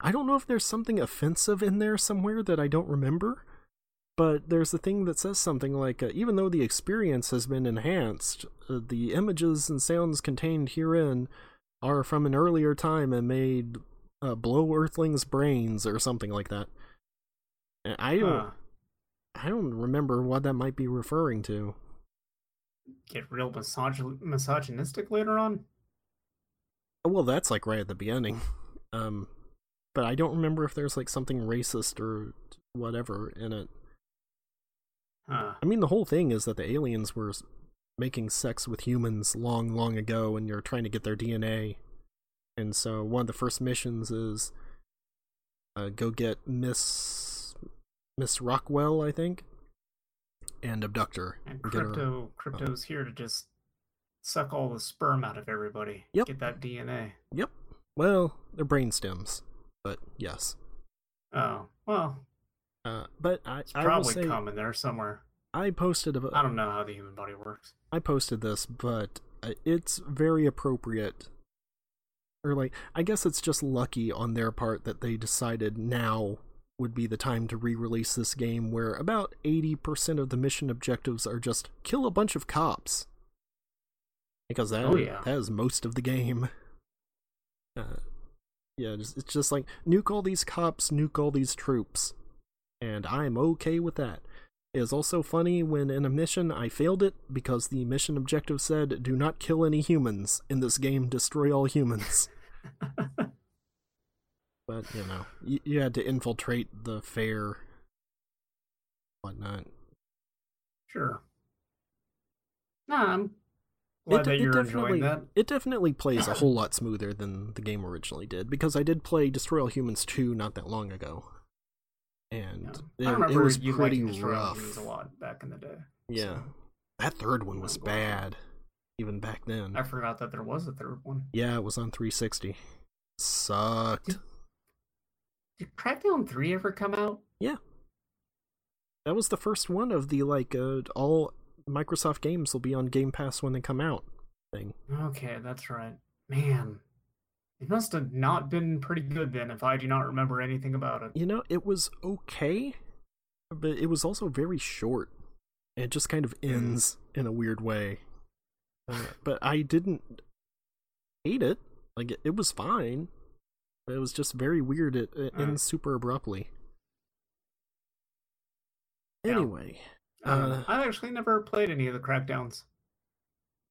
I don't know if there's something offensive in there somewhere that I don't remember, but there's a thing that says something like, uh, even though the experience has been enhanced, uh, the images and sounds contained herein are from an earlier time and made uh, blow Earthlings' brains or something like that. And I don't, Huh. I don't remember what that might be referring to. Get real misog- misogynistic later on. Oh, Well, that's like right at the beginning. Um, but I don't remember if there's like something racist or whatever in it. Huh. I mean, the whole thing is that the aliens were making sex with humans long, long ago, and you're trying to get their DNA. And so one of the first missions is uh, go get Miss Miss Rockwell, I think, and abduct her. And get her- crypto crypto's here to just suck all the sperm out of everybody. Yep. Get that DNA. Yep. Well, they're brain stems, but yes. Oh well, Uh, but I, it's I will probably say common there somewhere. I posted I don't know how the human body works. I posted this, but uh, it's very appropriate. Or like, I guess it's just lucky on their part that they decided now would be the time to re-release this game, where about eighty percent of the mission objectives are just kill a bunch of cops. Because that Oh, yeah. that is most of the game. Uh, yeah, it's just like nuke all these cops, nuke all these troops, and I'm okay with that. It is also funny when in a mission I failed it because the mission objective said, "Do not kill any humans in this game. Destroy all humans." but you know, you, you had to infiltrate the fair, whatnot. Sure. Nah, I'm glad that you're enjoying that. it definitely plays a whole lot smoother than the game originally did because I did play Destroy All Humans 2 not that long ago, and Yeah. It, it was pretty liked Destroy All rough. A lot back in the day. Yeah, so that third one was bad, even back then. I forgot that there was a third one. Yeah, it was on 360. Sucked. Did Crackdown 3 ever come out? Yeah, that was the first one of the like uh, all Microsoft games will be on Game Pass when they come out thing. Okay, that's right. Man, it must have not been pretty good then if I do not remember anything about it. You know, it was okay, but it was also very short. It just kind of ends in a weird way. Uh, but I didn't hate it. Like it, it was fine. But it was just very weird. It, it Uh. ends super abruptly. Yeah. Anyway, Uh, Uh, I've actually never played any of the Crackdowns.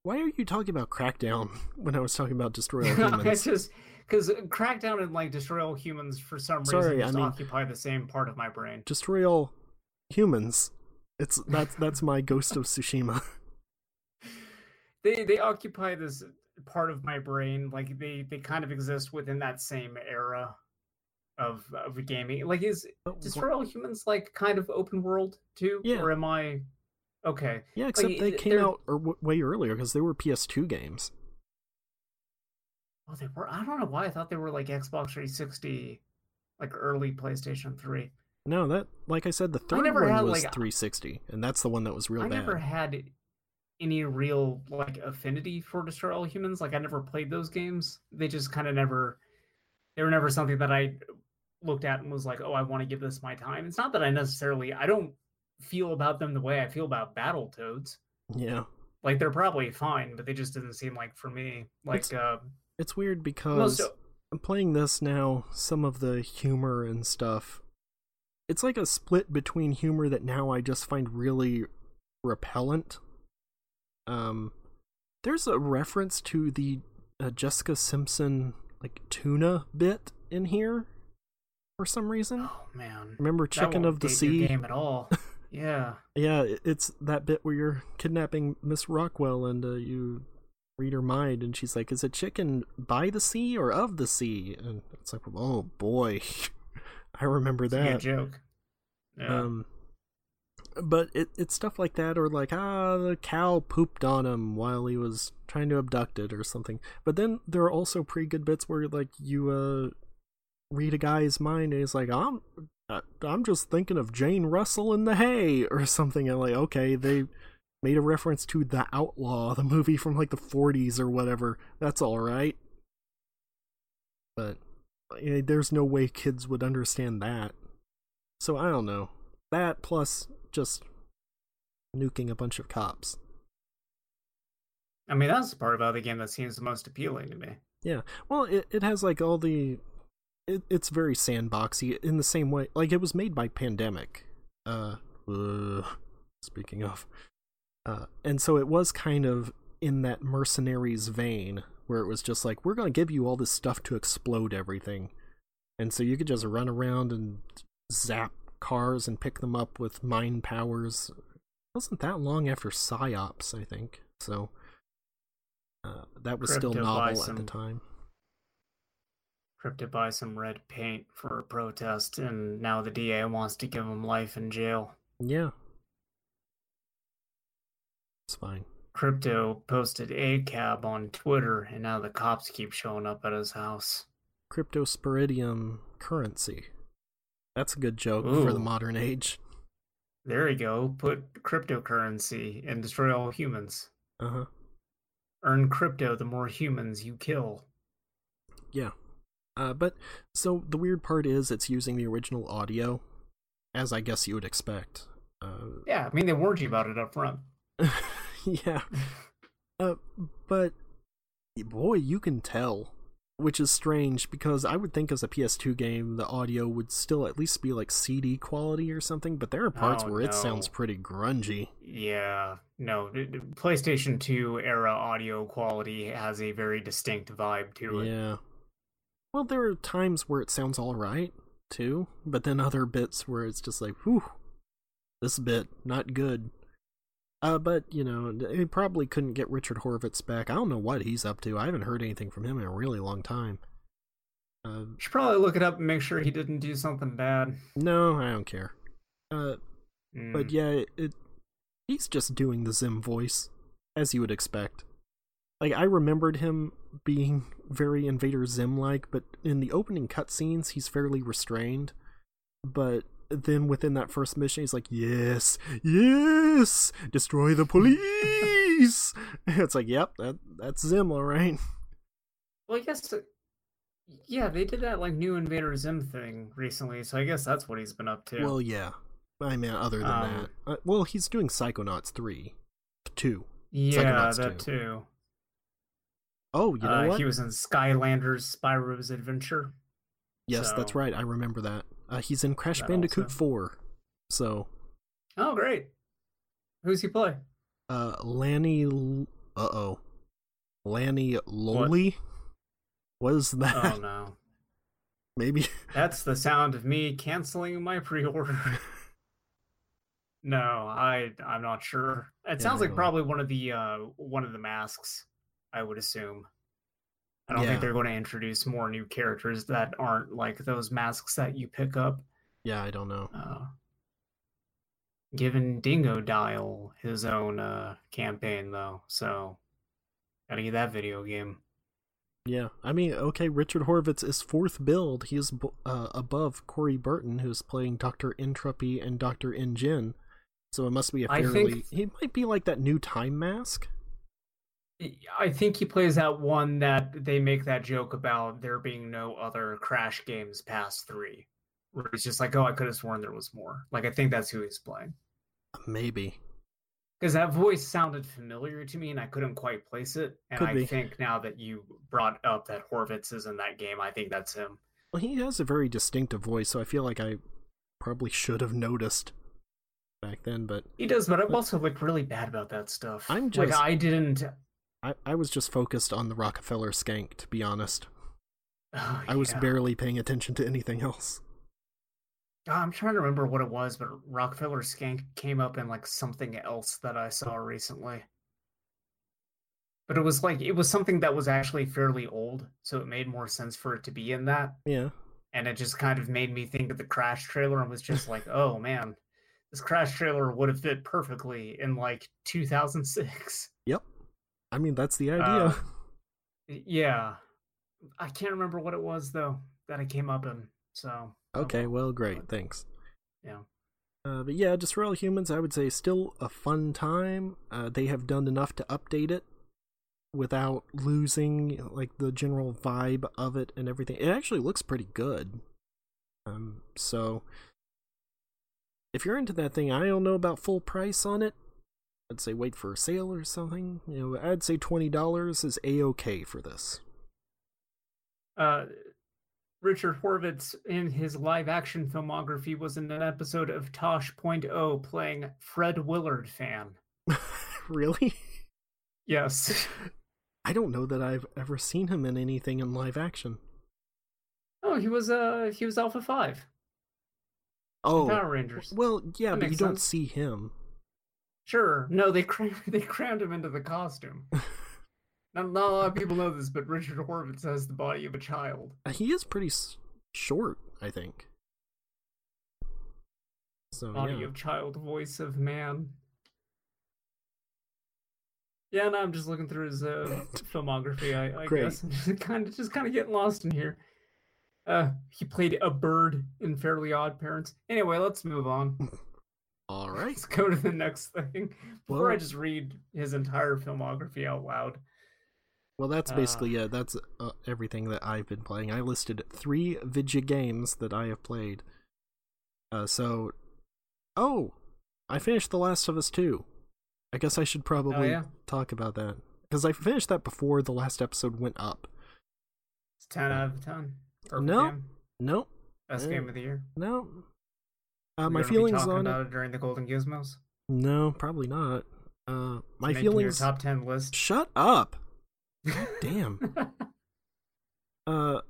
Why are you talking about Crackdown when I was talking about Destroy All I Humans? just because Crackdown and like Destroy All Humans for some Sorry, reason I just mean- occupy the same part of my brain. destroy all humans. It's that's that's my Ghost of Tsushima. They they occupy this part of my brain. Like they they kind of exist within that same era of of gaming. Like is oh, Destroy All Humans like kind of open world too? Yeah. Or am I okay? yeah, except Like, they came they're- out or w- way earlier because they were PS2 games. Oh, they were. I don't know why I thought they were like Xbox 360, like early PlayStation 3. No, that like I said, the third one had, was like, 360, and that's the one that was real I bad. I never had any real like affinity for Destroy All Humans. Like I never played those games. They just kind of never. They were never something that I looked at and was like, "Oh, I want to give this my time." It's not that I necessarily. I don't feel about them the way I feel about Battletoads. Yeah, Like they're probably fine, but they just didn't seem like for me. Like It's- uh, it's weird because most. I'm playing this now. Some of the humor and stuff, it's like a split between humor that now I just find really repellent. Um, there's a reference to the uh, Jessica Simpson like tuna bit in here for some reason. Oh man, Remember Chicken of the Sea? game at all. yeah. Yeah, it's that bit where you're kidnapping Miss Rockwell and uh, you read her mind, and she's like, "Is it chicken by the sea or of the sea?" And it's like, "Oh boy, I remember a that." good joke. Yeah. Um, but it it's stuff like that, or like ah, the cow pooped on him while he was trying to abduct it, or something. But then there are also pretty good bits where like you uh read a guy's mind, and he's like, "I'm I'm just thinking of Jane Russell in the hay," or something. And like, okay, they made a reference to the Outlaw, the movie from like the 40s or whatever. That's all right. But eh, there's no way kids would understand that. So I don't know. That plus just nuking a bunch of cops. I mean, that's the part about the game that seems the most appealing to me. Yeah. Well, it it has like all the it, it's very sandboxy in the same way like it was made by Pandemic. Uh, uh speaking of uh and so it was kind of in that mercenaries vein where it was just like we're going to give you all this stuff to explode everything. And so you could just run around and zap cars and pick them up with mind powers. It wasn't that long after Psi-Ops, I think. So uh, that was still novel at the some- time. Crypto buy some red paint for a protest, and now the DA wants to give him life in jail. Yeah. It's fine. Crypto posted a cab on Twitter, and now the cops keep showing up at his house. Crypto Cryptosporidium currency. That's a good joke for the modern age. There you go. Put cryptocurrency and destroy all humans. Uh huh. Earn crypto the more humans you kill. Yeah. Uh, but so the weird part is it's using the original audio, as I guess you would expect. Uh, Yeah, I mean they warned you about it up front. yeah. Uh, but boy, you can tell, which is strange because I would think as a PS2 game the audio would still at least be like CD quality or something. But there are parts Oh, where it sounds pretty grungy. Yeah, no, PlayStation 2 era audio quality has a very distinct vibe to it. Yeah. Well, there are times where it sounds all right too, but then other bits where it's just like, whew, this bit not good. Uh, but you know, he probably couldn't get Richard Horvitz back. I don't know what he's up to. I haven't heard anything from him in a really long time. Uh, Should probably look it up and make sure he didn't do something bad. no, I don't care. Uh, but Mm. yeah, it, it he's just doing the Zim voice as you would expect. Like I remembered him being very Invader Zim like, but in the opening cutscenes he's fairly restrained. But then within that first mission he's like, "Yes, yes, destroy the police." it's like, "Yep, that that's Zim, all right." Well, I guess, uh, yeah, they did that like new Invader Zim thing recently, so I guess that's what he's been up to. Well, yeah. I mean, other than Um, that, uh, well, he's doing Psychonauts three, two. yeah, Psychonauts that 2. too. Oh, you know uh, what? He was in Skylanders Spyro's Adventure. Yes, that's right. I remember that. Uh, he's in Crash That Bandicoot also. 4. So, Oh, great. Who's he play? uh, Lani. L- uh oh. Lanny Loli? What is that? Oh no, Maybe. that's the sound of me canceling my pre-order. no, I I'm not sure. It sounds like probably one of the uh one of the masks. I would assume. I don't Yeah. think they're going to introduce more new characters that aren't like those masks that you pick up. yeah, I don't know. Uh, given Dingodile his own uh campaign though, so gotta get that video game. Yeah, I mean, okay, Richard Horvitz is fourth build. He is uh, above Corey Burton, who's playing Dr. N. Tropy and Dr. N. Gin. So it must be a I fairly. think- He might be like that new Time Mask. I think he plays that one that they make that joke about there being no other Crash games past three. Where it's just like, oh, I could have sworn there was more. Like, I think that's who he's playing. Maybe. Because that voice sounded familiar to me and I couldn't quite place it. And Could I be. think now that you brought up that Horvitz is in that game, I think that's him. Well, he has a very distinctive voice, so I feel like I probably should have noticed back then, but He does, but I'm also like really bad about that stuff. I'm just like I didn't. I, I was just focused on the Rockafeller Skank, to be honest. Oh, I was yeah. barely paying attention to anything else. Ah, I'm trying to remember what it was, but Rockafeller Skank came up in like something else that I saw recently. but it was like it was something that was actually fairly old, so it made more sense for it to be in that. Yeah. And it just kind of made me think of the Crash trailer and was just like, oh man, this Crash trailer would have fit perfectly in like 2006. Yep. I mean, that's the idea. Uh, yeah. I can't remember what it was though that I came up in. So okay, well, great, thanks. Yeah. Uh, but yeah, Destroy All Humans, I would say, still a fun time. Uh, they have done enough to update it without losing like the general vibe of it and everything. It actually looks pretty good. Um, so if you're into that thing, I don't know about full price on it. I'd say wait for a sale or something. You know, I'd say twenty dollars is a okay for this. Uh, Richard Horvitz in his live action filmography was in an episode of Tosh Tosh.0 playing Fred Willard fan. really? Yes. I don't know that I've ever seen him in anything in live action. Oh, he was uh he was Alpha 5. Oh. Power Rangers. Well, yeah, That but you makes don't see him. Sure. No, they cram- they crammed him into the costume. not, not a lot of people know this, but Richard Horvitz has the body of a child. Uh, He is pretty s- short, I think. So Body yeah. of child, voice of man. Yeah, no, I'm just looking through his uh, filmography. I, I guess kind of just kind of getting lost in here. Uh, he played a bird in Fairly Odd Parents. Anyway, let's move on. All right. Let's go to the next thing before I just read his entire filmography out loud. Well, that's Uh, basically yeah. That's uh, everything that I've been playing. I listed three video games that I have played. Uh, so, oh, I finished The Last of Us two. I guess I should probably Oh, yeah? talk about that because I finished that before the last episode went up. It's ten out of ten. Perfect No. game. No, best Eh. game of the year. no. Uh, my feelings on about it. during the Golden Gizmos. No, probably not. Uh, my your feelings. top ten list. Shut up. Damn. Uh,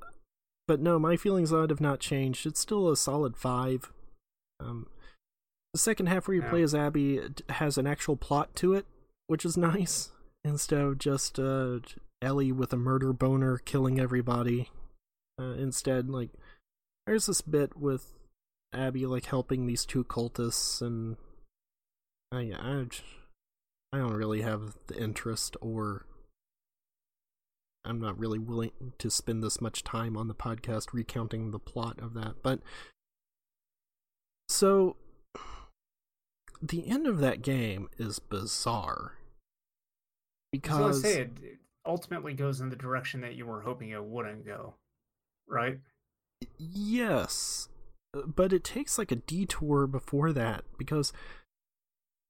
but no, my feelings on it have not changed. It's still a solid five. Um, the second half where you Yeah. play as Abby has an actual plot to it, which is nice instead of just uh Ellie with a murder boner killing everybody. Uh, instead, like there's this bit with Abby like helping these two cultists, and I I don't really have the interest or I'm not really willing to spend this much time on the podcast recounting the plot of that. But so the end of that game is bizarre I because gonna say it it ultimately goes in the direction that you were hoping it wouldn't go, right? Yes, but it takes like a detour before that because.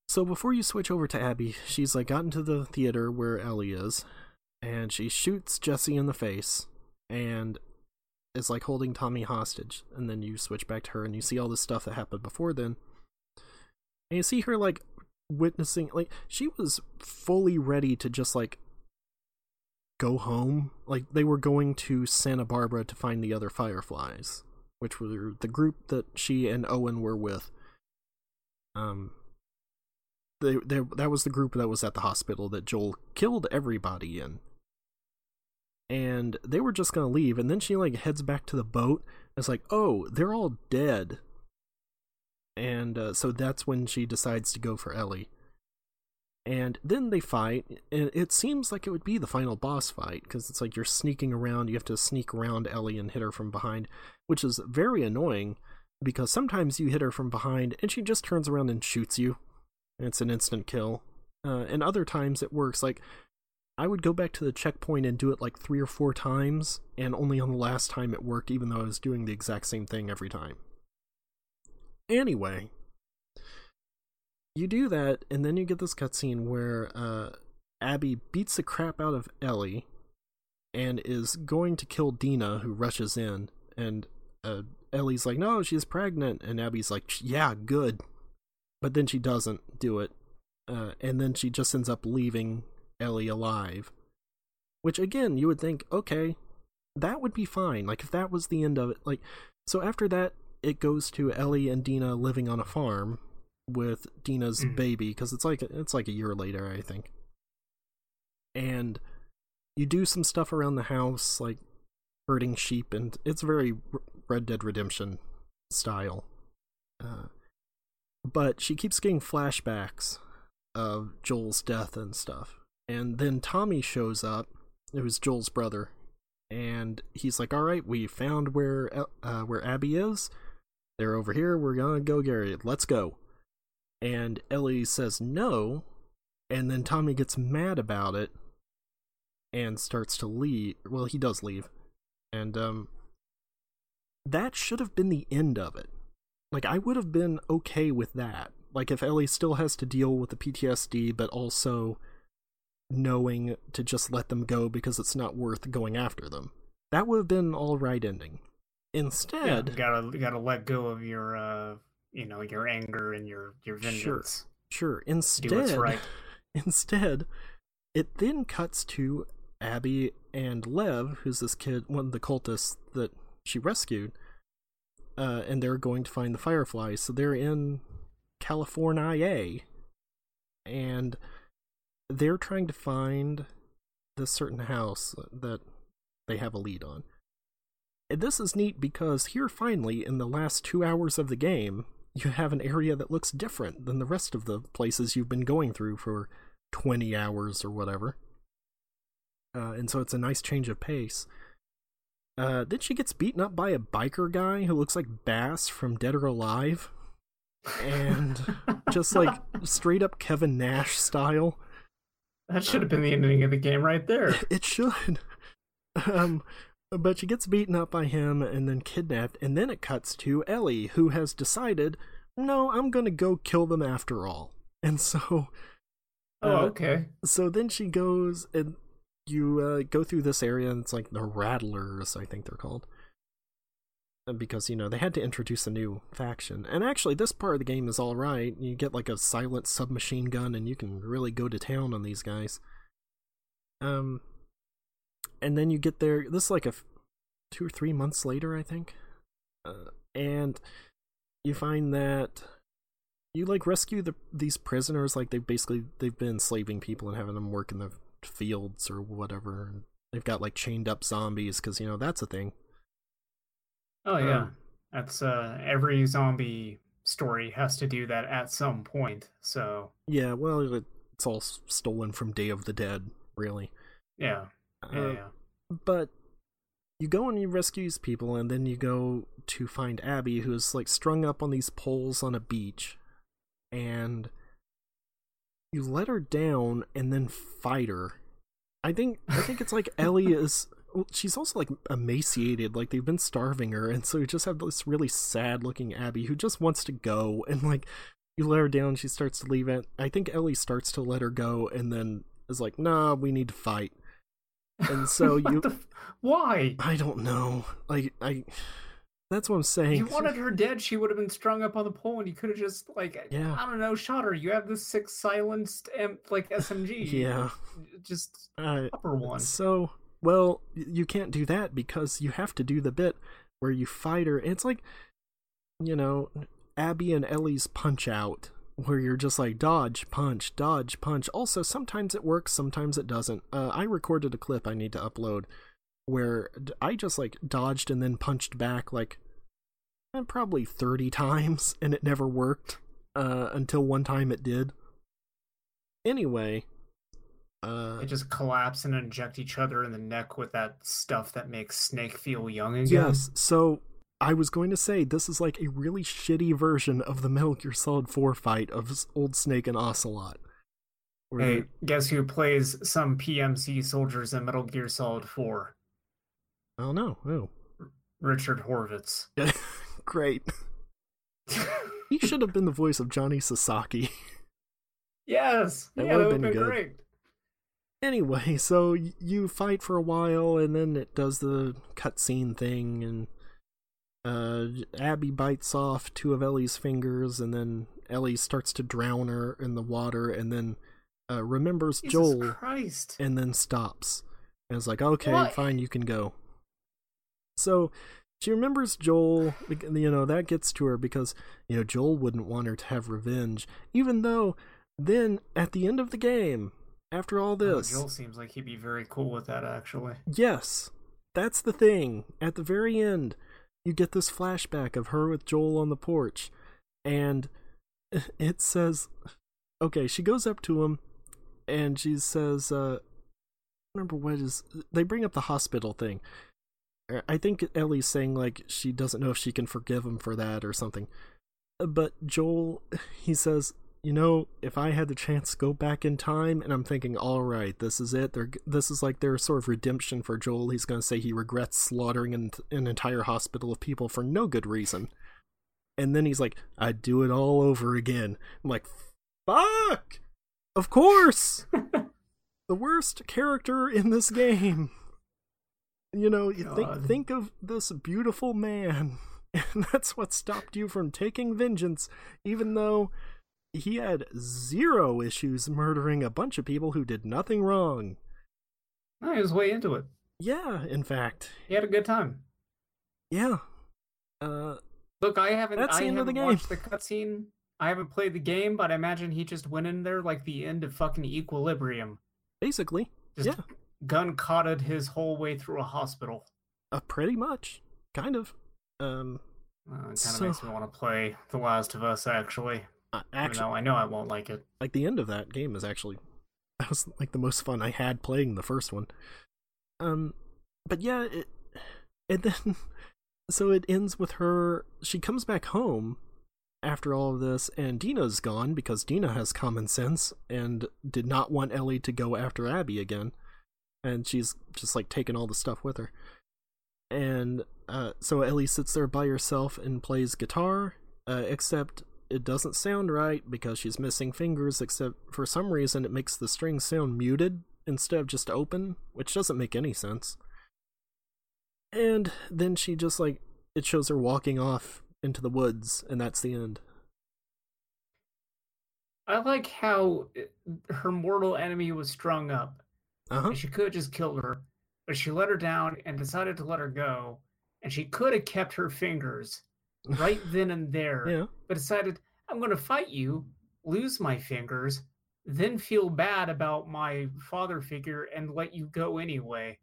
So before you switch over to Abby, she's like gotten to the theater where Ellie is, and she shoots Jesse in the face, and is like holding Tommy hostage. And then you switch back to her, and you see all this stuff that happened before then. And you see her like witnessing, like she was fully ready to just like go home. Like they were going to Santa Barbara to find the other Fireflies, which were the group that she and Owen were with. Um, they, they that was the group that was at the hospital that Joel killed everybody in. And they were just gonna leave, and then she like heads back to the boat. It's like, oh, they're all dead. And uh, so that's when she decides to go for Ellie and then they fight and it seems like it would be the final boss fight because it's like you're sneaking around you have to sneak around ellie and hit her from behind which is very annoying because sometimes you hit her from behind and she just turns around and shoots you. And it's an instant kill. Uh, and other times it works like i would go back to the checkpoint and do it like three or four times and only on the last time it worked even though i was doing the exact same thing every time. Anyway you do that, and then you get this cutscene where uh, Abby beats the crap out of Ellie and is going to kill Dina, who rushes in. And uh, Ellie's like, "No, she's pregnant," and Abby's like, "Yeah, good," but then she doesn't do it, uh, and then she just ends up leaving Ellie alive. Which again, you would think, okay, that would be fine. Like if that was the end of it, like so after that, it goes to Ellie and Dina living on a farm with Dina's Mhm. baby because it's like it's like a year later, I think. and you do some stuff around the house, like herding sheep, and it's very Red Dead Redemption style. Uh, but she keeps getting flashbacks of Joel's death and stuff. And then Tommy shows up, who's Joel's brother, and he's like, "All right, we found where uh, where Abby is. They're over here. We're gonna go Gary. Let's go." And Ellie says no, and then Tommy gets mad about it and starts to leave. Well, he does leave, and um, that should have been the end of it. Like I would have been okay with that. Like if Ellie still has to deal with the PTSD, but also knowing to just let them go because it's not worth going after them. That would have been all right ending. Instead, yeah, gotta gotta let go of your uh you know your anger and your your vengeance. Sure, sure. Instead, right. instead, it then cuts to Abby and Lev, who's this kid, one of the cultists that she rescued, uh, and they're going to find the Fireflies. So they're in California, and they're trying to find this certain house that they have a lead on. And this is neat because here, finally, in the last two hours of the game, you have an area that looks different than the rest of the places you've been going through for 20 hours or whatever. Uh, and so it's a nice change of pace. Uh, then she gets beaten up by a biker guy who looks like Bass from Dead or Alive. And just like straight up Kevin Nash style. That should have been the ending of the game right there. It should. Um, but she gets beaten up by him and then kidnapped, and then it cuts to Ellie, who has decided, no, I'm gonna go kill them after all. And so. Oh, uh, okay. So then she goes and you uh, go through this area, and it's like the Rattlers, I think they're called. Because, you know, they had to introduce a new faction. And actually, this part of the game is alright. You get like a silent submachine gun, and you can really go to town on these guys. Um, and then you get there. This is like a f- two or three months later, I think. Uh, and you find that you like rescue the these prisoners. Like they've basically they've been enslaving people and having them work in the fields or whatever. And they've got like chained up zombies because you know that's a thing. Oh yeah, um, that's uh every zombie story has to do that at some point. So yeah, well, it's all stolen from Day of the Dead, really. Yeah, yeah, uh. But you go and you rescue these people, and then you go to find Abby, who's like strung up on these poles on a beach, and you let her down and then fight her. I think I think it's like Ellie is well, she's also like emaciated, like they've been starving her, and so you just have this really sad looking Abby who just wants to go and like you let her down, she starts to leave it. I think Ellie starts to let her go and then is like, nah, we need to fight. And so you f- why? I don't know. Like I that's what I'm saying. You wanted her dead. She would have been strung up on the pole, and you could have just like, yeah. I don't know, shot her. You have this six silenced, like SMG. yeah, just uh, upper one. So well, you can't do that because you have to do the bit where you fight her. It's like, you know, Abby and Ellie's punch out, where you're just like dodge, punch, dodge, punch. Also, sometimes it works, sometimes it doesn't. Uh, I recorded a clip I need to upload where I just like dodged and then punched back like eh, probably 30 times and it never worked uh, until one time it did. Anyway, uh, they just collapse and inject each other in the neck with that stuff that makes Snake feel young again. Yes, so I was going to say this is like a really shitty version of the Metal Gear Solid 4 fight of Old Snake and Ocelot. Hey, guess who plays some PMC soldiers in Metal Gear Solid 4? I don't know. Who? Richard Horvitz. Great. he should have been the voice of Johnny Sasaki. Yes. That yeah, would have been, been great. Anyway, so you fight for a while, and then it does the cutscene thing, and uh, Abby bites off two of Ellie's fingers, and then Ellie starts to drown her in the water, and then uh, remembers Jesus Joel, Christ. and then stops. And it's like, okay, what? fine, you can go. So she remembers Joel, you know, that gets to her because, you know, Joel wouldn't want her to have revenge, even though then at the end of the game, after all Oh, this. Joel seems like he'd be very cool with that, actually. Yes, that's the thing. At the very end, you get this flashback of her with Joel on the porch, and it says, okay, she goes up to him and she says, uh, remember what is, they bring up the hospital thing. I think Ellie's saying, like, she doesn't know if she can forgive him for that or something. But Joel, he says, you know, if I had the chance to go back in time, and I'm thinking, all right, this is it. They're, this is like their sort of redemption for Joel. He's going to say he regrets slaughtering an, an entire hospital of people for no good reason. And then he's like, I'd do it all over again. I'm like, fuck! Of course! the worst character in this game. You know, you think think of this beautiful man, and that's what stopped you from taking vengeance, even though he had zero issues murdering a bunch of people who did nothing wrong. No, he was way into it. Yeah, in fact. He had a good time. Yeah. Uh Look, I haven't. That's I the end of the game. watched the cutscene. I haven't played the game, but I imagine he just went in there like the end of fucking Equilibrium. basically. Just yeah. gun cotted his whole way through a hospital. Uh, pretty much. Kind of. Um Uh, it kind of So- makes me want to play The Last of Us, actually. Uh, actually though I know I won't like it. like the end of that game is actually that was like the most fun I had playing the first one. Um, but yeah, it, and then so it ends with her. She comes back home after all of this, and Dina's gone because Dina has common sense and did not want Ellie to go after Abby again, and she's just like taking all the stuff with her. And uh, so Ellie sits there by herself and plays guitar, uh, except it doesn't sound right because she's missing fingers, except for some reason it makes the strings sound muted instead of just open, which doesn't make any sense. And then she just like, it shows her walking off into the woods, and that's the end. I like how her mortal enemy was strung up. Uh huh. And she could have just killed her, but she let her down and decided to let her go. And she could have kept her fingers right then and there, Yeah. but decided, I'm going to fight you, lose my fingers, then feel bad about my father figure and let you go anyway.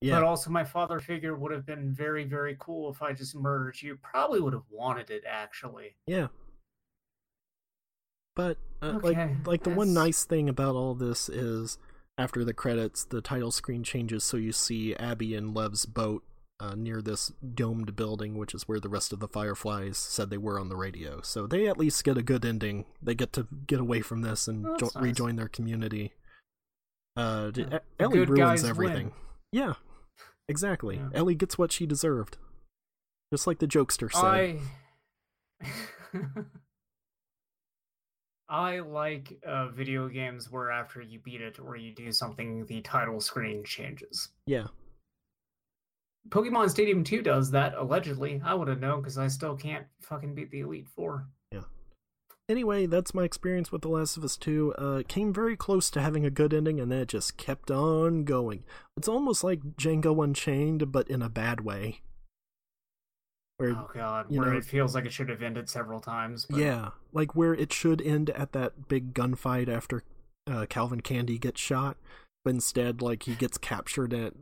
Yeah. But also, my father figure would have been very, very cool if I just murdered you. Probably would have wanted it, actually. Yeah. But uh, like Okay, like the one nice thing about all this is after the credits the title screen changes so you see Abby and Lev's boat uh, near this domed building which is where the rest of the Fireflies said they were on the radio. So they at least get a good ending. They get to get away from this and jo- nice. rejoin their community. Uh Yeah. E- Ellie good ruins everything. win. Yeah. Exactly. Yeah. Ellie gets what she deserved. Just like the jokester said. I I like uh, video games where after you beat it or you do something, the title screen changes. Yeah. Pokemon Stadium 2 does that, allegedly. I would have known because I still can't fucking beat the Elite Four. Yeah. Anyway, that's my experience with The Last of Us 2. Uh, came very close to having a good ending, and then it just kept on going. It's almost like Django Unchained, but in a bad way. Where, Oh god, where know- it feels like it should have ended several times. But yeah, like where it should end at that big gunfight after uh, Calvin Candie gets shot, but instead, like he gets captured and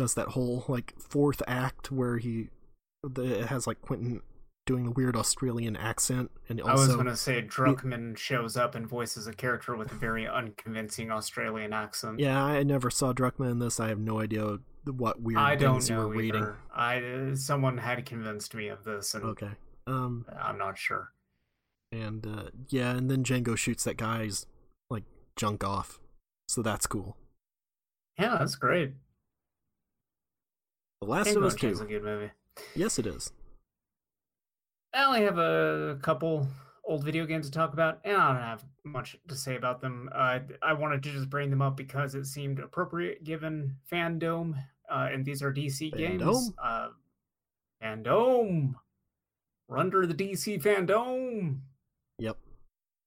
does that whole like fourth act where he the, it has like Quentin doing a weird Australian accent, and I was also gonna say Druckmann shows up and voices a character with a very unconvincing Australian accent. Yeah, I never saw Druckmann in this. I have no idea what weird I don't things you know were reading. I someone had convinced me of this, and Okay. Um I'm not sure. and uh yeah, and then Django shoots that guy's like junk off. So that's cool. Yeah, that's great. The Last of Us Unchained's 2. a good movie. Yes it is. I only have a couple old video games to talk about, and I don't have much to say about them. Uh, I wanted to just bring them up because it seemed appropriate given FanDome, uh, and these are DC games. FanDome? Uh, FanDome. We're under the DC FanDome. Yep.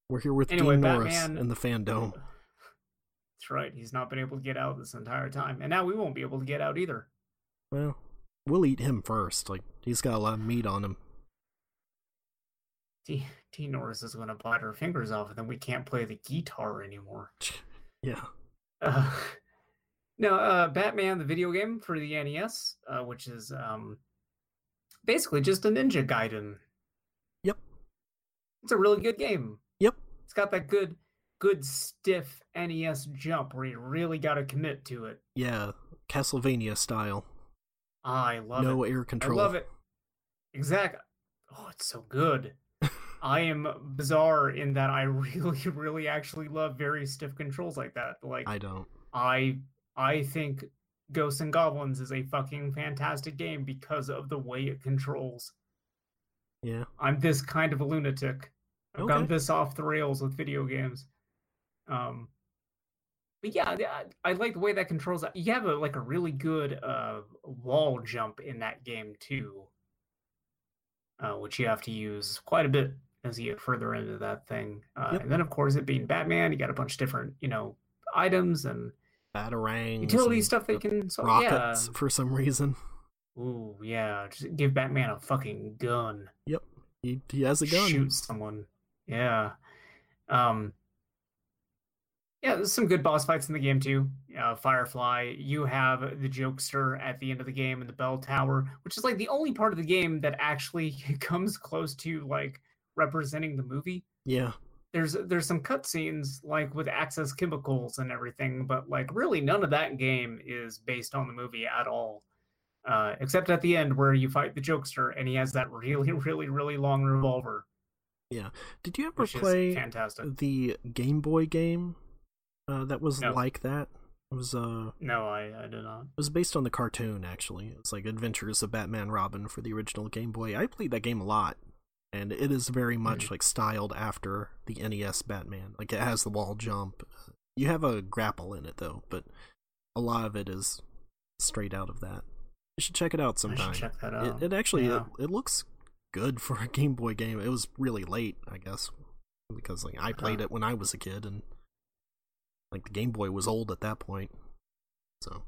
We're here with Anyway, Dean Norris Batman- and the FanDome. That's right. He's not been able to get out this entire time, and now we won't be able to get out either. Well, we'll eat him first. Like he's got a lot of meat on him. T. T. Norris is going to bite our fingers off, and then we can't play the guitar anymore. Yeah. Uh, no, uh, Batman the video game for the NES, uh, which is um, basically just a Ninja Gaiden. Yep. It's a really good game. Yep. It's got that good, good stiff NES jump where you really got to commit to it. Yeah, Castlevania style. I love no it. No air control. I love it. Exactly. Oh, it's so good. I am bizarre in that I really, really actually love very stiff controls like that. Like I don't. I I think Ghosts and Goblins is a fucking fantastic game because of the way it controls. Yeah. I'm this kind of a lunatic. I've Okay. gone this off the rails with video games. Um but yeah, I, I like the way that controls that. You have a like a really good uh wall jump in that game too. Uh, which you have to use quite a bit as you get further into that thing. Uh, Yep. And then, of course, it being Batman, you got a bunch of different, you know, items and Batarangs. utility stuff they the can. So, rockets for some reason. yeah. Ooh, yeah. Just give Batman a fucking gun. Yep, he, he has a gun. Shoot someone. Yeah. Um. Yeah, there's some good boss fights in the game too. Uh, Firefly, you have the Jokester at the end of the game in the Bell Tower, which is like the only part of the game that actually comes close to like representing the movie. Yeah. there's there's some cutscenes like with Axis Chemicals and everything, but like really none of that game is based on the movie at all. Uh, except at the end where you fight the jokester and he has that really, really, really long revolver, Yeah. Did you ever play fantastic. the Game Boy game uh, that was No. like that? It was uh No, I, I did not. it was based on the cartoon actually. It's like Adventures of Batman Robin for the original Game Boy. I played that game a lot. And it is very much like styled after the NES Batman. Like it has the wall jump. You have a grapple in it though, but a lot of it is straight out of that. You should check it out sometime. should check that out. it actually Yeah. it, it looks good for a Game Boy game. It was really late, I guess, because like I played it when I was a kid, and like the Game Boy was old at that point. So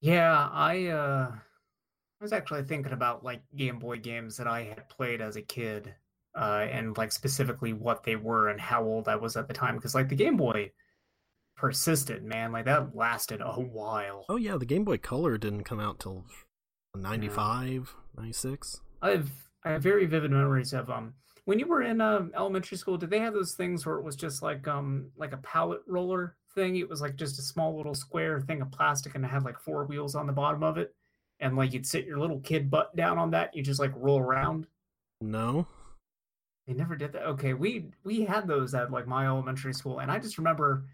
Yeah, I uh I was actually thinking about like Game Boy games that I had played as a kid, uh, and like specifically what they were and how old I was at the time. Because like the Game Boy persisted, man. Like that lasted a while. oh yeah, the Game Boy Color didn't come out till 95, 96. I have I have very vivid memories of um when you were in um, elementary school. Did they have those things where it was just like um like a pallet roller thing? It was like just a small little square thing of plastic, and it had like four wheels on the bottom of it. And like you'd sit your little kid butt down on that, you just like roll around. No, They never did that. Okay, we we had those at like my elementary school, and I just remember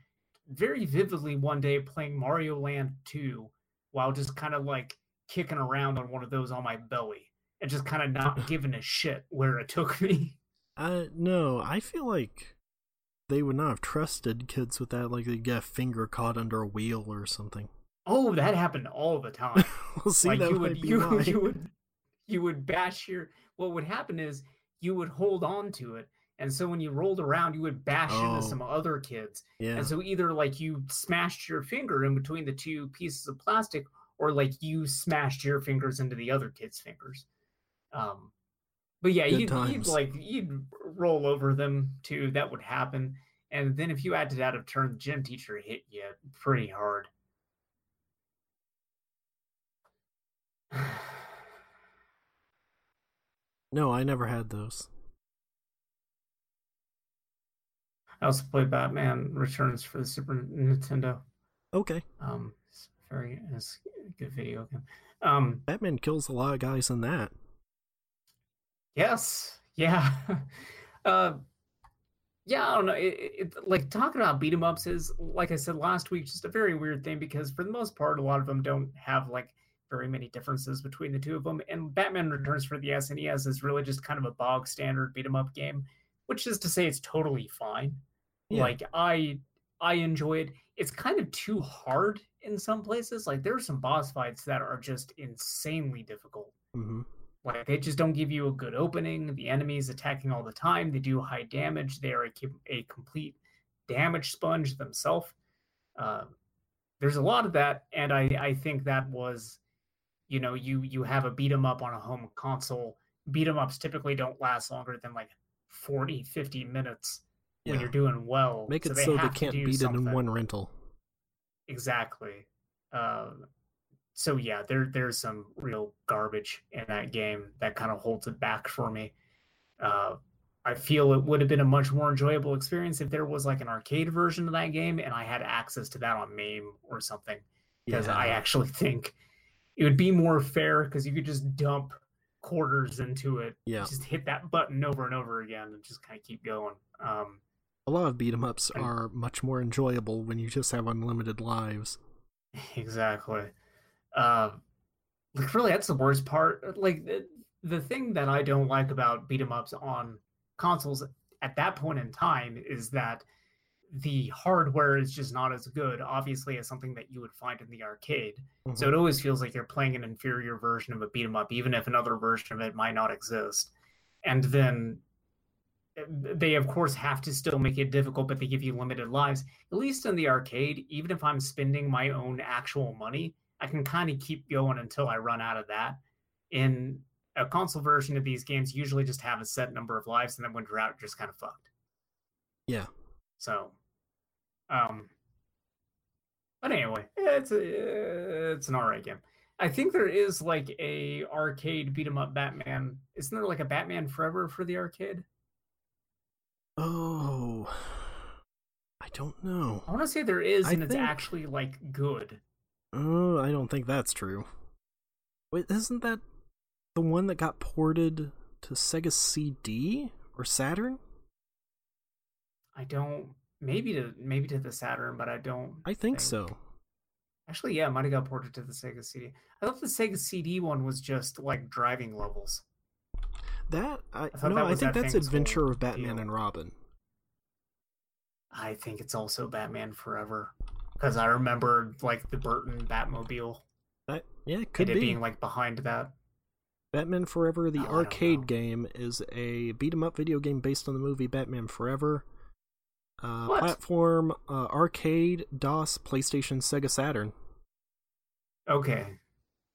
very vividly one day playing Mario Land 2 while just kind of like kicking around on one of those on my belly and just kind of not giving a shit where it took me. uh, no. I feel like they would not have trusted kids with that. Like they'd get a finger caught under a wheel or something. Oh, that happened all the time. we'll see. like that you would be you, why. you would you would bash your what would happen is you would hold on to it and so when you rolled around you would bash Oh. into some other kids yeah. And so either like you smashed your finger in between the two pieces of plastic, or like you smashed your fingers into the other kid's fingers. Um, but yeah, you'd, you'd like you'd roll over them too. That would happen. And then if you acted out of turn, the gym teacher hit you pretty hard. No, I never had those. I also played Batman Returns for the Super Nintendo. Okay. Um, it's very it's a good video game. Um, Batman kills a lot of guys in that. Yes. Yeah. uh, yeah. I don't know. It, it, like talking about beat 'em ups is, like I said last week, just a very weird thing because for the most part, a lot of them don't have like very many differences between the two of them. And Batman Returns for the SNES is really just kind of a bog standard beat 'em up game, which is to say it's totally fine. Yeah. Like I, I enjoy it. It's kind of too hard in some places. Like there are some boss fights that are just insanely difficult. hmm Like they just don't give you a good opening. The enemy is attacking all the time. They do high damage. They are a, a complete damage sponge themselves. Uh, there's a lot of that, and I I think that was, you know, you you have a beat 'em up on a home console. Beat 'em ups typically don't last longer than like 40, 50 minutes. when you're doing well. Make so it they so they can't beat it in one rental. Exactly. Uh, so yeah, there there's some real garbage in that game that kind of holds it back for me. Uh, I feel it would have been a much more enjoyable experience if there was like an arcade version of that game and I had access to that on MAME or something. Because I actually think it would be more fair because you could just dump quarters into it, Yeah. just hit that button over and over again and just kind of keep going. Um, A lot of beat 'em ups are much more enjoyable when you just have unlimited lives. Exactly. Uh, like really, that's the worst part. Like the, the thing that I don't like about beat 'em ups on consoles at that point in time is that the hardware is just not as good. Obviously, as something that you would find in the arcade. So it always feels like you're playing an inferior version of a beat 'em up, even if another version of it might not exist. And then eh, they, of course, have to still make it difficult, but they give you limited lives. At least in the arcade, even if I'm spending my own actual money, I can kind of keep going until I run out of that. In a console version of these games, usually just have a set number of lives, and then when you're out, you're just kind of fucked. Yeah. So, um, but anyway, it's a, it's an alright game. I think there is like a arcade beat 'em up Batman. Isn't there like a Batman Forever for the arcade? Oh, I don't know. I want to say there is, I and it's actually like good. Oh, I don't think that's true. Wait, isn't that the one that got ported to Sega CD or Saturn? I don't. Maybe to maybe to the Saturn, but I don't. I think so. Actually, yeah, it might have got ported to the Sega CD. I thought the Sega CD one was just like driving levels. That I, thought no, that I think that that's Adventure of Batman deal. and Robin. I think it's also Batman Forever because I remember like the Burton Batmobile That yeah, it could and it be. being like behind that. Batman Forever, the Oh, arcade game, is a beat 'em up video game based on the movie Batman Forever. Uh, What? platform, uh, arcade, DOS, PlayStation, Sega Saturn. Okay,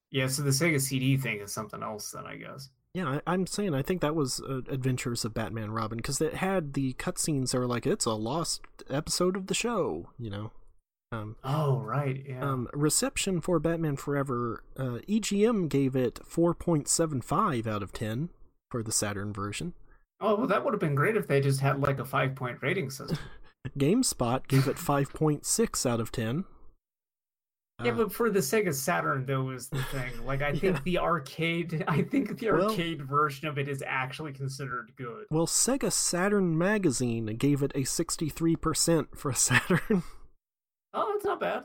yeah. So the Sega CD thing is something else then, I guess. Yeah, I, I'm saying I think that was uh, Adventures of Batman Robin because it had the cutscenes that were like it's a lost episode of the show, you know. Um, Oh right, yeah. um, reception for Batman Forever, uh, EGM gave it 4.75 out of 10 for the Saturn version. oh well, that would have been great if they just had like a five point rating system. GameSpot gave it 5.6 out of 10. yeah, Uh, but for the Sega Saturn, though, is the thing. Like, I think Yeah. the arcade, I think the Well- arcade version of it is actually considered good. well, Sega Saturn Magazine gave it a 63% for Saturn. Oh, that's not bad.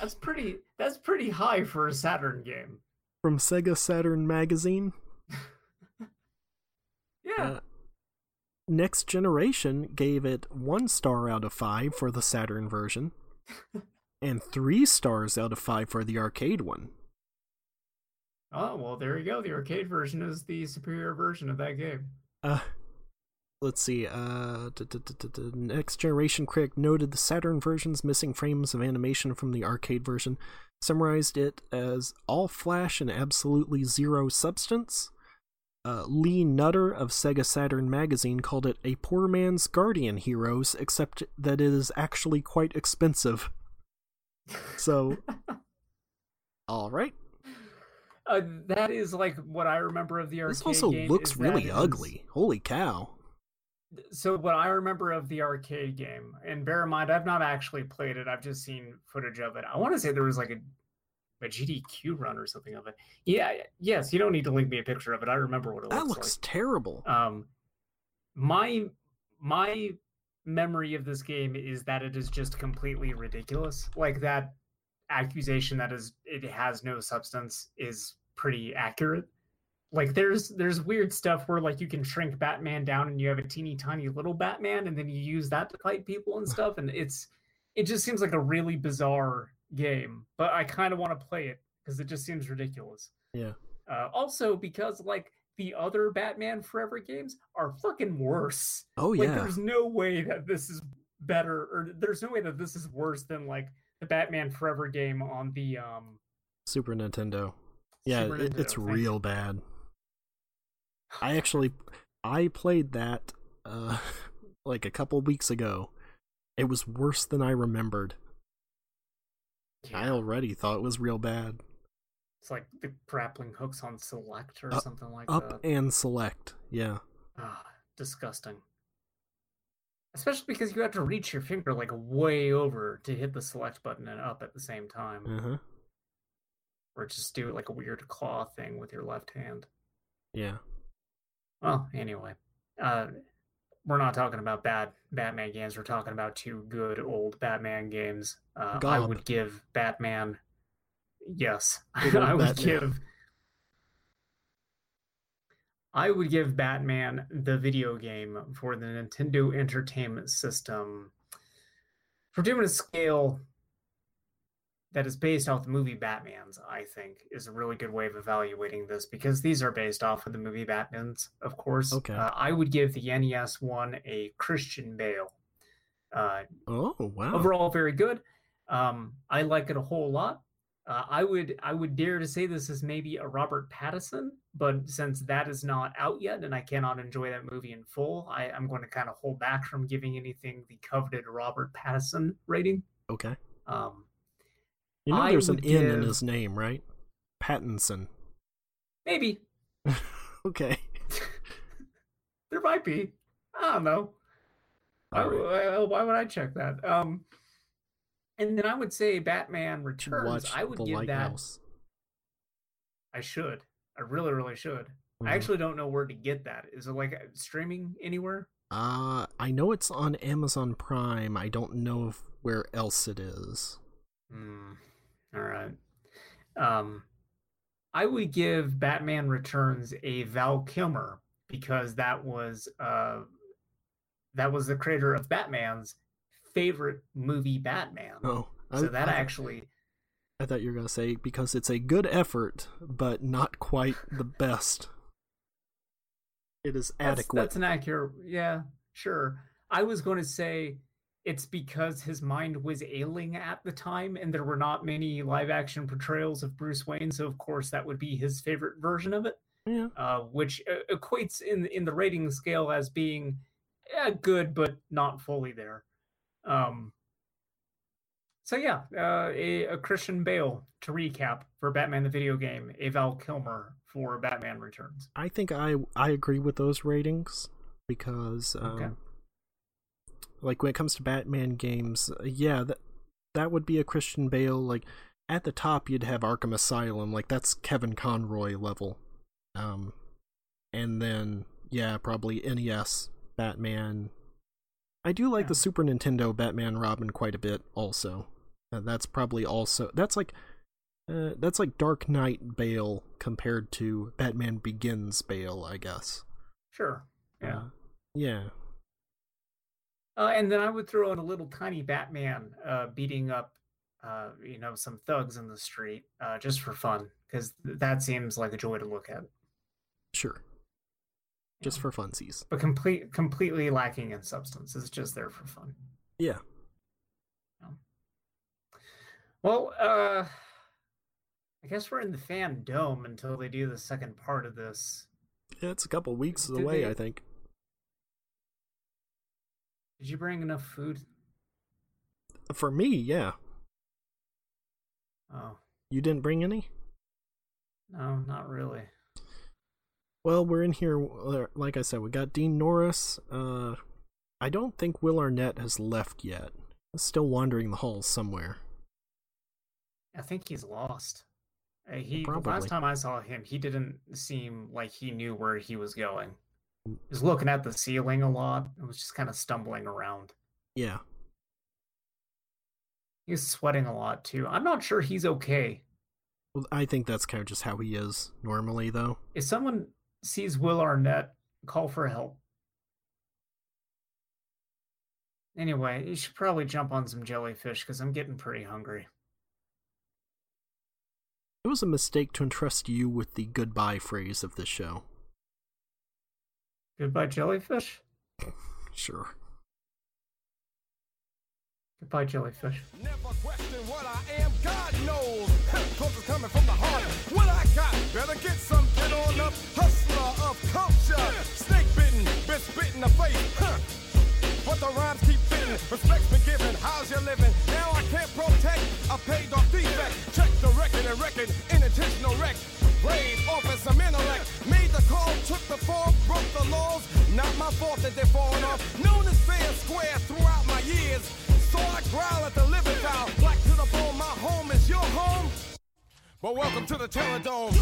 That's pretty. That's pretty high for a Saturn game. From Sega Saturn Magazine. Yeah. Uh, Next Generation gave it one star out of five for the Saturn version, and three stars out of five for the arcade one. oh well, there you go. The arcade version is the superior version of that game. Uh, let's see. Uh, d- Next Generation critic noted the Saturn version's missing frames of animation from the arcade version, summarized it as all flash and absolutely zero substance. Uh, Lee Nutter of Sega Saturn magazine called it a poor man's Guardian Heroes, except that it is actually quite expensive. So, all right. Uh, that is like what I remember of the arcade. This also game looks really it is- ugly. Holy cow! So what I remember of the arcade game, and bear in mind I've not actually played it, I've just seen footage of it. I want to say there was like a a GDQ run or something of it. Yeah, yes, you don't need to link me a picture of it. I remember what it looks That looks, looks terrible. Um my my memory of this game is that it is just completely ridiculous. Like that accusation that is it has no substance is pretty accurate like there's there's weird stuff where like you can shrink batman down and you have a teeny tiny little batman and then you use that to fight people and stuff and it's it just seems like a really bizarre game but i kind of want to play it because it just seems ridiculous Yeah. uh, also because like the other batman forever games are fucking worse Oh yeah. like there's no way that this is better or there's no way that this is worse than like the batman forever game on the um Super Nintendo. Yeah, Super it's Nintendo, thank real bad. I actually I played that uh like a couple weeks ago. It was worse than I remembered. I already thought it was real bad. It's like the grappling hooks on select or Up- something like Up that. and select. Yeah. Ah, disgusting. Especially because you have to reach your finger like way over to hit the select button and up at the same time, Uh-huh. or just do like a weird claw thing with your left hand. Yeah. Well, anyway, uh, we're not talking about bad Batman games. We're talking about two good old Batman games. Uh, I would give Batman. Yes, I would Batman. give. I would give Batman the video game for the Nintendo Entertainment System for doing a scale that is based off the movie Batman's, I think, is a really good way of evaluating this because these are based off of the movie Batman's, of course. Okay. Uh, I would give the NES one a Christian Bale. Uh, Oh, wow. overall, very good. Um, I like it a whole lot. Uh, I would I would dare to say this is maybe a Robert Pattinson, but since that is not out yet and I cannot enjoy that movie in full, I, I'm going to kind of hold back from giving anything the coveted Robert Pattinson rating. Okay. Um, You know I there's an N in his name, right? Pattinson. maybe Okay. there might be. I don't know. Why, All right. why- would I check that? Um, and then I would say Batman Returns. watch I would give that. I should. I really, really should. Mhm. I actually don't know where to get that. Is it like streaming anywhere? Uh, I know it's on Amazon Prime. I don't know if where else it is. Hmm. All right. Um, I would give Batman Returns a Val Kilmer because that was uh, that was the creator of Batman's favorite movie, Batman. Oh, so that I, actually, I thought you were gonna say because it's a good effort, but not quite the best. It is that's, adequate. that's an accurate. Yeah, sure. I was going to say it's because his mind was ailing at the time, and there were not many live action portrayals of Bruce Wayne. So of course that would be his favorite version of it. Yeah. uh, which uh, equates in in the rating scale as being yeah, good but not fully there. Um, so yeah, uh, a, a Christian Bale to recap for Batman the video game, a Val Kilmer for Batman Returns. I think I I agree with those ratings because um, Okay. Like when it comes to Batman games, uh, yeah, that that would be a Christian Bale. Like at the top, you'd have Arkham Asylum, like that's Kevin Conroy level. Um, and then yeah, probably NES Batman. I do like Yeah. the Super Nintendo Batman Robin quite a bit. Also, uh, that's probably also that's like. Uh, that's like Dark Knight Bale compared to Batman Begins Bale, I guess. Sure, yeah. Uh, yeah. Uh, and then I would throw in a little tiny Batman uh, beating up, uh, you know, some thugs in the street uh, just for fun because that seems like a joy to look at. Sure. Just Yeah. for funsies. but complete completely lacking in substance. It's just there for fun. Yeah. Well, uh I guess we're in the FanDome until they do the second part of this. Yeah, it's a couple weeks Did away, they- I think. Did you bring enough food? For me, yeah. Oh, You didn't bring any? no, not really. Well, we're in here, uh, like I said, we got Dean Norris. Uh, I don't think Will Arnett has left yet. He's still wandering the halls somewhere. I think he's lost. Uh, he the Probably. last time I saw him, he didn't seem like he knew where he was going. He was looking at the ceiling a lot. and was just kind of stumbling around. Yeah. He's sweating a lot too. I'm not sure he's okay. Well, I think that's kind of just how he is normally, though. If someone sees Will Arnett, call for help. Anyway, you should probably jump on some jellyfish because I'm getting pretty hungry. It was a mistake to entrust you with the goodbye phrase of this show. Goodbye, jellyfish. Sure. Goodbye, jellyfish. Never question what I am, God knows. Cause it's coming from the heart. What I got, better get some, get on up. Hustler of culture. Snake bitten, been spit in the face. Huh. Respect's been given, how's you living? Now I can't protect, I paid off defect. Check the record and record, intentional wreck. Brain office some intellect. Made the call, took the fall, broke the laws. Not my fault that they're falling off. Known as fair square throughout my years. So I growl at the living foul. Black to the bone, my home is your home. But welcome to the Terror Dome.